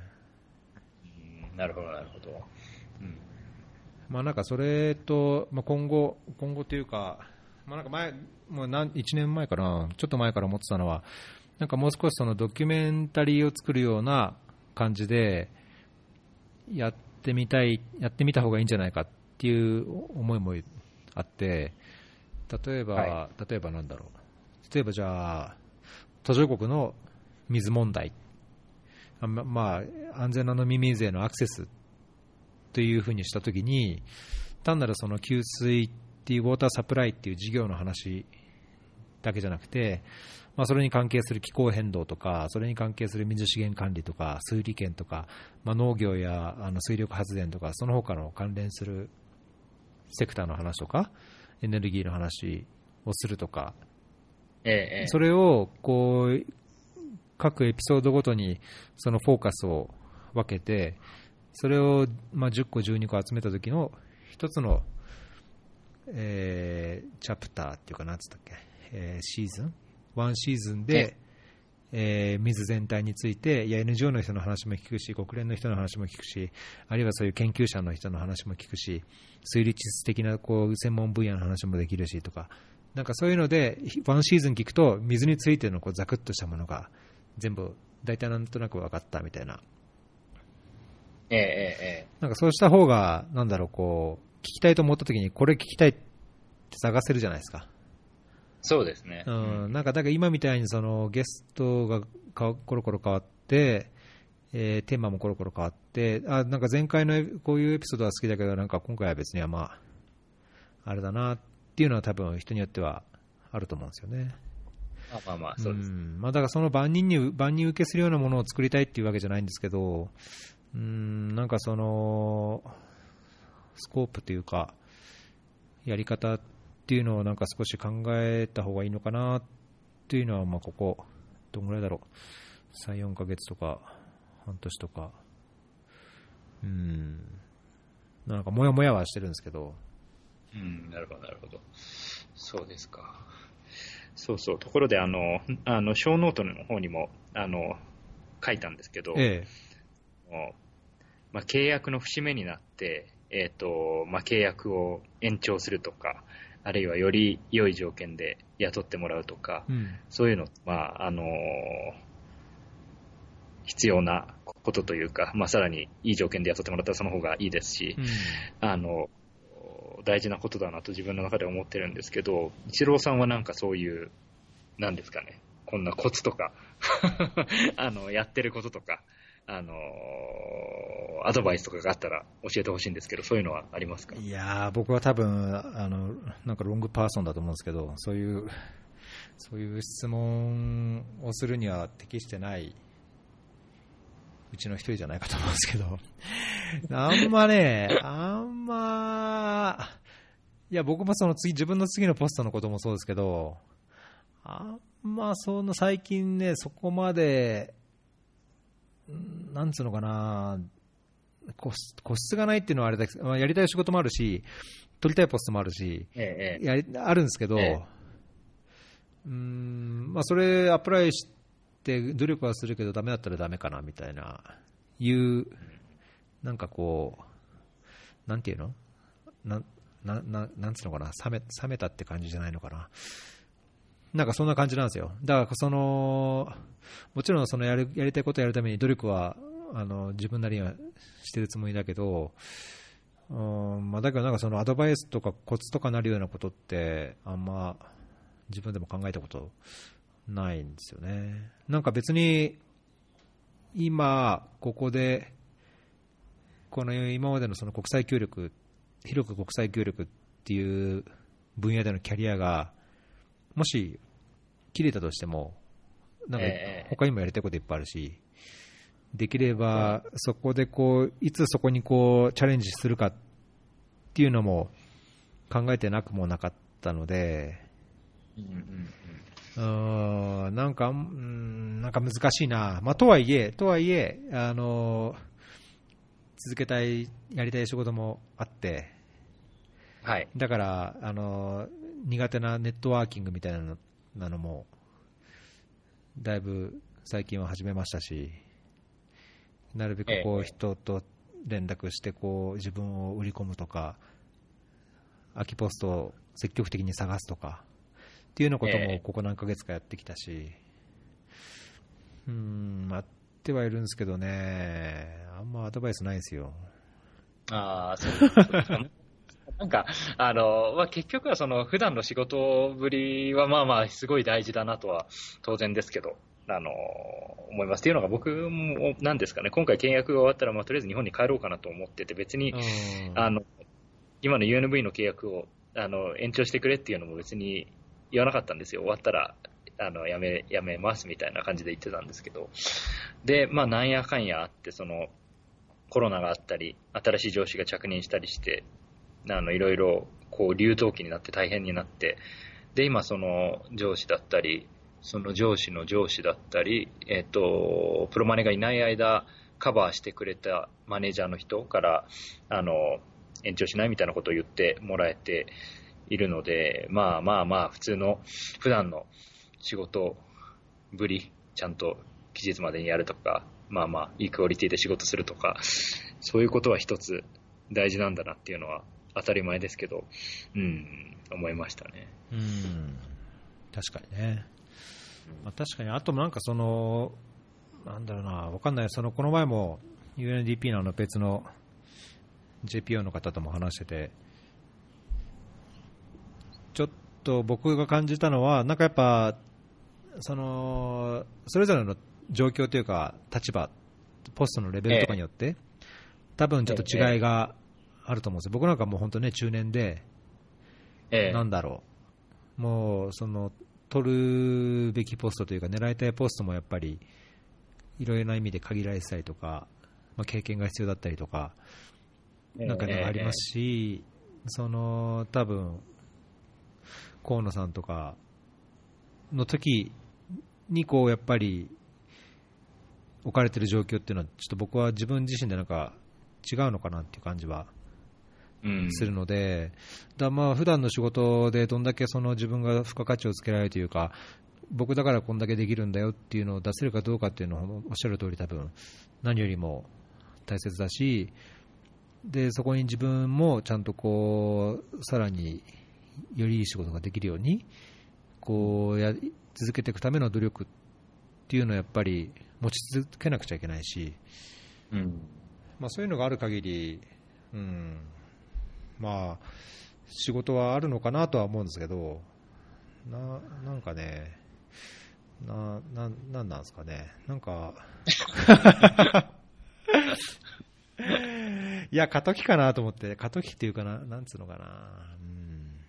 なるほど、なるほど。うんまあ、なんかそれと、まあ、今後、今後というか、まあ、なんか前、もう何1年前かな、ちょっと前から思ってたのは、なんかもう少しそのドキュメンタリーを作るような感じで、やってみたい、やってみた方がいいんじゃないかっていう思いもあって、例えば、は例えばなんだろう、例えばじゃあ、途上国の水問題、あままあ、安全な飲み水へのアクセスというふうにしたときに、単なるその給水っていうウォーターサプライっていう事業の話だけじゃなくて、まあ、それに関係する気候変動とか、それに関係する水資源管理とか、水利権とか、まあ、農業やあの水力発電とか、その他の関連するセクターの話とか、エネルギーの話をするとか、ええええ。それをこう各エピソードごとにそのフォーカスを分けて、それをまあ10個、12個集めた時の一つの、えーチャプターっていうか、なんつったっけ、えーシーズン、ワンシーズンで、えー水全体について、いや NGO の人の話も聞くし、国連の人の話も聞くし、あるいはそういう研究者の人の話も聞くし、推理地質的なこう専門分野の話もできるしとか、なんかそういうので、ワンシーズン聞くと、水についてのこうザクッとしたものが全部、大体なんとなく分かったみたいな、えええええ。なんかそうした方が、なんだろう、こう、聞きたいと思った時に、これ聞きたいって探せるじゃないですか。そうですね。うん、なんか、だから今みたいにそのゲストがかコロコロ変わって、えーテーマもコロコロ変わって、あ、なんか前回のこういうエピソードは好きだけど、なんか今回は別にはまあ、あれだなっていうのは多分人によってはあると思うんですよね。まあまあまあ、そうです。んまあ、だからその万人に万人受けするようなものを作りたいっていうわけじゃないんですけど、うんなんかそのスコープというか、やり方っっていうのをなんか少し考えた方がいいのかなっていうのは、まあここ、どんぐらいだろう、3、4ヶ月とか、半年とか、うん、なんかもやもやはしてるんですけど、うん、なるほど、なるほど。そうですか。そうそう。ところで、あの、あの、小ノートの方にも、あの、書いたんですけど、えもうまあ、契約の節目になって、えっ、と、まあ、契約を延長するとか、あるいはより良い条件で雇ってもらうとか、え、うん、そういうの、まあ、あの必要なことというか、まあ、さらにいい条件で雇ってもらったらその方がいいですし、うん。あの、大事なことだなと自分の中で思ってるんですけど、一郎さんはなんかそういう、なんですかね、こんなコツとか、[laughs] あの、やってることとか、あの、アドバイスとかがあったら教えてほしいんですけど、そういうのはありますか？いや、僕は多分あのなんかロングパーソンだと思うんですけど、そういうそういう質問をするには適してないうちの一人じゃないかと思うんですけど、[laughs] あんまね、あんま、いや、僕もその次、自分の次のポストのこともそうですけど、あんまその最近ね、そこまで、なんつうのかな、個室がないっていうのはあれだけど、まあやりたい仕事もあるし、取りたいポストもあるし、ええ、ええ。やりあるんですけど、ええ。うーんまあ、それアプライして努力はするけど、ダメだったらダメかなみたいな、いう、なんかこう、なんていうの？なんなななんつうのかな冷め、冷めたって感じじゃないのかな。なんかそんな感じなんですよ。だからその、もちろんそのやるやりたいことをやるために努力はあの自分なりにはしてるつもりだけど、うんまあ、だけどなんかそのアドバイスとかコツとかなるようなことってあんま自分でも考えたことないんですよね。なんか別に今ここでこの今までのその国際協力広く国際協力っていう分野でのキャリアがもし切れたとしてもなんかええ他にもやりたいこといっぱいあるし、できればそこでこういつそこにこうチャレンジするかっていうのも考えてなくもなかったので、うんなんか、うんなんか難しいな、まあ、とはいえ、とはいえ、あの続けたい、やりたい仕事もあって、うんはい。だから、あの苦手なネットワーキングみたいなのなのも、だいぶ最近は始めましたし、なるべくこええう人と連絡してこう自分を売り込むとか、空きポストを積極的に探すとかっていうようなことええもここ何ヶ月かやってきたし、うーん、やってはいるんですけどね、あんまアドバイスないですよ。ああ、そうですね。なんか、あの、まあ、結局はその、普段の仕事ぶりはまあまあ、すごい大事だなとは、当然ですけど、あの、思います。っていうのが僕も、なんですかね、今回契約が終わったら、まあ、とりあえず日本に帰ろうかなと思ってて、別に、うんあの、今の UNV の契約を、あの、延長してくれっていうのも別に言わなかったんですよ。終わったら、あの、やめ、やめますみたいな感じで言ってたんですけど。で、まあ、なんやかんやあって、その、コロナがあったり、新しい上司が着任したりして、あの、いろいろ、こう、流動期になって大変になって、で、今、その、上司だったり、その上司の上司だったり、えっ、と、プロマネがいない間、カバーしてくれたマネージャーの人から、あの、延長しないみたいなことを言ってもらえているので、まあまあまあ、普通の、普段の仕事ぶり、ちゃんと期日までにやるとか、まあまあ、いいクオリティで仕事するとか、そういうことは一つ大事なんだなっていうのは当たり前ですけど、うん、思いましたね。うん。確かにね、まあ、確かに、あとなんかその、なんだろうな、わかんない、そのこの前も UNDP のあの別の JPO の方とも話してて、ちょっと僕が感じたのは、なんかやっぱ、そのそれぞれの状況というか、立場、ポストのレベルとかによって、多分ちょっと違いがあると思うんですよ、僕なんかもう本当ね、中年で、ええ。なんだろう、もうその取るべきポストというか、狙いたいポストもやっぱりいろいろな意味で限られてたりとか、まあ、経験が必要だったりとか、なんかね、ええありますし、その多分河野さんとかの時にこうやっぱり置かれてる状況っていうのは、ちょっと僕は自分自身でなんか違うのかなっていう感じはうんするので、だまあ普段の仕事でどんだけその自分が付加価値をつけられるというか、僕だからこんだけできるんだよっていうのを出せるかどうかっていうのは、おっしゃる通り、多分何よりも大切だし、でそこに自分もちゃんとこうさらによりいい仕事ができるようにこうやり続けていくための努力っていうのはやっぱり持ち続けなくちゃいけないし、うん。まあ、そういうのがある限り、うん、まあ、仕事はあるのかなとは思うんですけど、ななんかね、な、ななんなんですかね、なんか、いや、過渡期かなと思って、過渡期っていうかな、なんつうのかな、うん、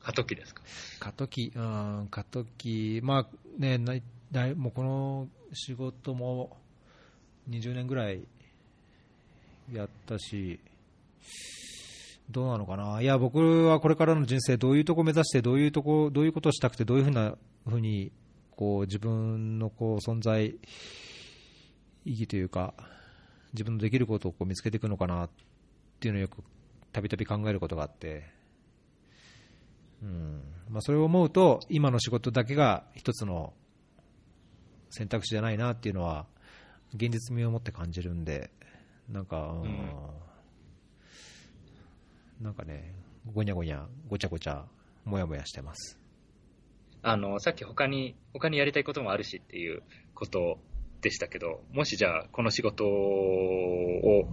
過渡期ですか？過渡期、うん、過渡期、まあね、ないないもうこの仕事も20年ぐらいやったし、どうなのかな、いや、僕はこれからの人生、どういうとこ目指して、どういうとこ、どういうことをしたくて、どういうふうなふうに、こう自分のこう存在意義というか、自分のできることをこう見つけていくのかなっていうのをよくたびたび考えることがあって。うん。まあ、それを思うと、今の仕事だけが一つの選択肢じゃないなっていうのは、現実味を持って感じるんで、なんか、うん。なんかね、ごにゃごにゃ、ごちゃごちゃ、もやもやしてます。あの、さっき他に、他にやりたいこともあるしっていうことでしたけど、もしじゃあ、この仕事を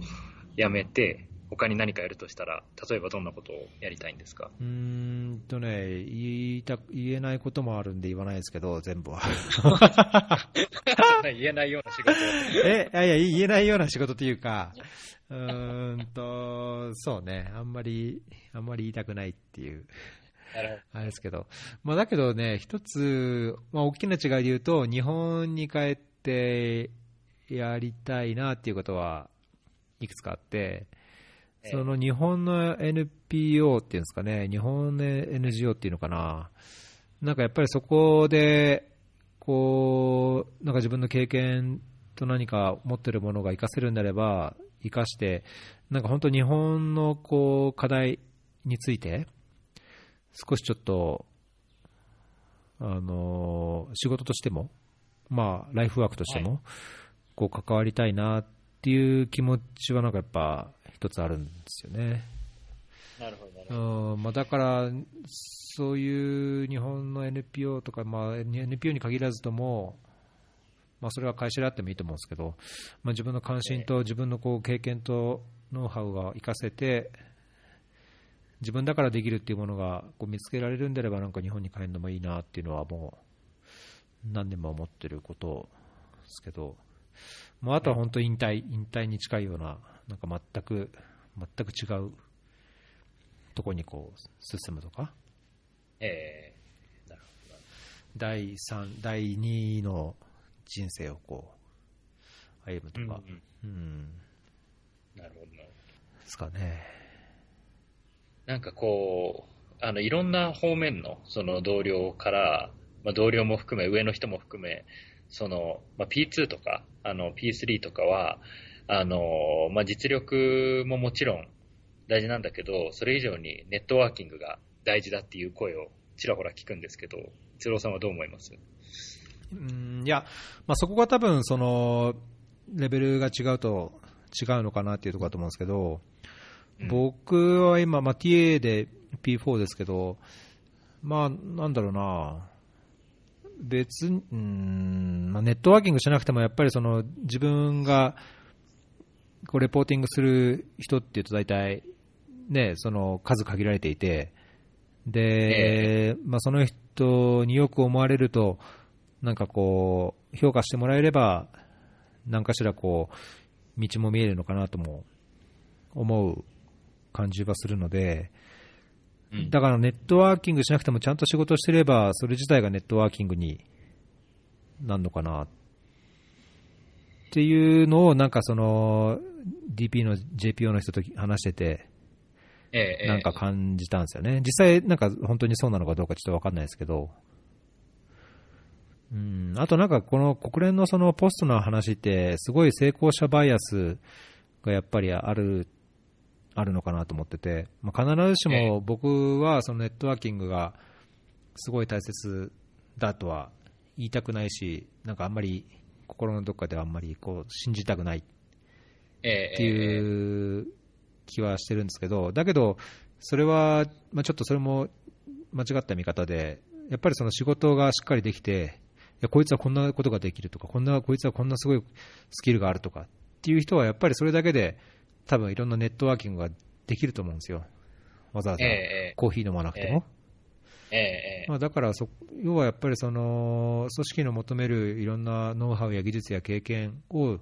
辞めて、他に何かやるとしたら、例えばどんなことをやりたいんですか？うーんとね、言いた言えないこともあるんで言わないですけど、全部は。[laughs] 言えないような仕事を。[laughs] え、いやいや、言えないような仕事というか、うーんと、そうね、あんまり、あんまり言いたくないっていう。あれですけど、まあ、だけどね、一つ、まあ、大きな違いで言うと、日本に帰ってやりたいなっていうことはいくつかあって、ええ。その日本の NPO っていうんですかね、日本の NGO っていうのかな、なんかやっぱりそこで、こう、なんか自分の経験と何か持ってるものが活かせるんであれば、活かして、なんか本当日本のこう課題について、少しちょっと、あの仕事としても、まあ、ライフワークとしても、こう関わりたいなっていう気持ちはなんかやっぱ一つあるんですよね。なるほど、なるほうんまあ、だから、そういう日本の NPO とか、まあ、NPO に限らずとも、まあ、それは会社であってもいいと思うんですけど、まあ、自分の関心と自分のこう経験とノウハウが活かせて、自分だからできるっていうものがこう見つけられるんであれば、なんか日本に帰るのもいいなっていうのは、もう何年も思ってることですけど、まあ、あとは本当、引退、引退に近いような、なんか全く、全く違うとこにこう進むとか、ど。えー。第3、第2の人生をこう歩むとか、うんうん、なるほど。ですかね。なんかこう、あの、いろんな方面の、その同僚から、まあ、同僚も含め、上の人も含め、その、まあ、P2 とか、あの、P3 とかは、あの、まあ、実力ももちろん大事なんだけど、それ以上にネットワーキングが大事だっていう声をちらほら聞くんですけど、一郎さんはどう思います？うんいや、まあ、そこが多分そのレベルが違うと違うのかなっていうところだと思うんですけど、うん。僕は今、まあ、TA で P4 ですけど、まあ、なんだろうな、別に、うんまあ、ネットワーキングしなくても、やっぱりその自分がこうレポーティングする人っていうと、大体、ね、その数限られていて、で、まあ、その人によく思われると、なんかこう、評価してもらえれば、何かしらこう、道も見えるのかなとも思う感じはするので、うん。だからネットワーキングしなくてもちゃんと仕事してれば、それ自体がネットワーキングになるのかなっていうのを、なんかその DP の JPO の人と話してて、ええ。なんか感じたんですよね。実際、なんか本当にそうなのかどうかちょっとわかんないですけど、うん、あとなんかこの国連のそのポストの話って、すごい成功者バイアスがやっぱりある、あるのかなと思ってて、まあ、必ずしえも僕はそのネットワーキングがすごい大切だとは言いたくないし、なんかあんまり心のどっかではあんまりこう信じたくないええっていう気はしてるんですけど、だけど、それは、まあ、ちょっとそれも間違った見方で、やっぱりその仕事がしっかりできて、いやこいつはこんなことができるとか、こんなこいつはこんなすごいスキルがあるとかっていう人は、やっぱりそれだけで、多分いろんなネットワーキングができると思うんですよ、わざわざ。ええ。コーヒー飲まなくても。ええええ。まあ、だからそ、要はやっぱりその組織の求めるいろんなノウハウや技術や経験を、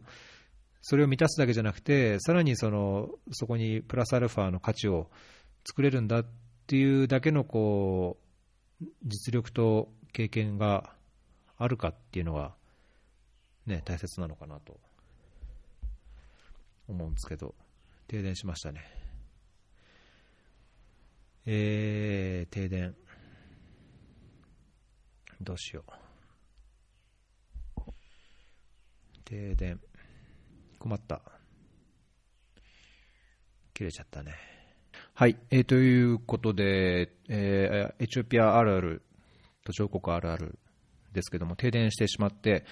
それを満たすだけじゃなくて、さらにそのそこにプラスアルファの価値を作れるんだっていうだけのこう実力と経験があるかっていうのが、ね、大切なのかなと思うんですけど、停電しましたね。えー、停電。どうしよう。停電。困った。切れちゃったね。はい、えーということで、えーエチオピアあるある、途上国あるあるですけども、停電してしまって、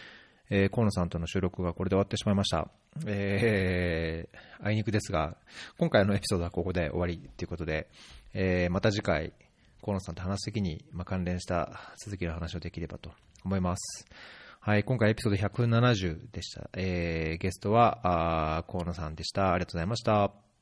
えー河野さんとの収録がこれで終わってしまいました。えーあいにくですが、今回のエピソードはここで終わりということで、えーまた次回、河野さんと話すときに、まあ、関連した続きの話をできればと思います。はい、今回エピソード170でした。えーゲストはあ河野さんでした。ありがとうございました。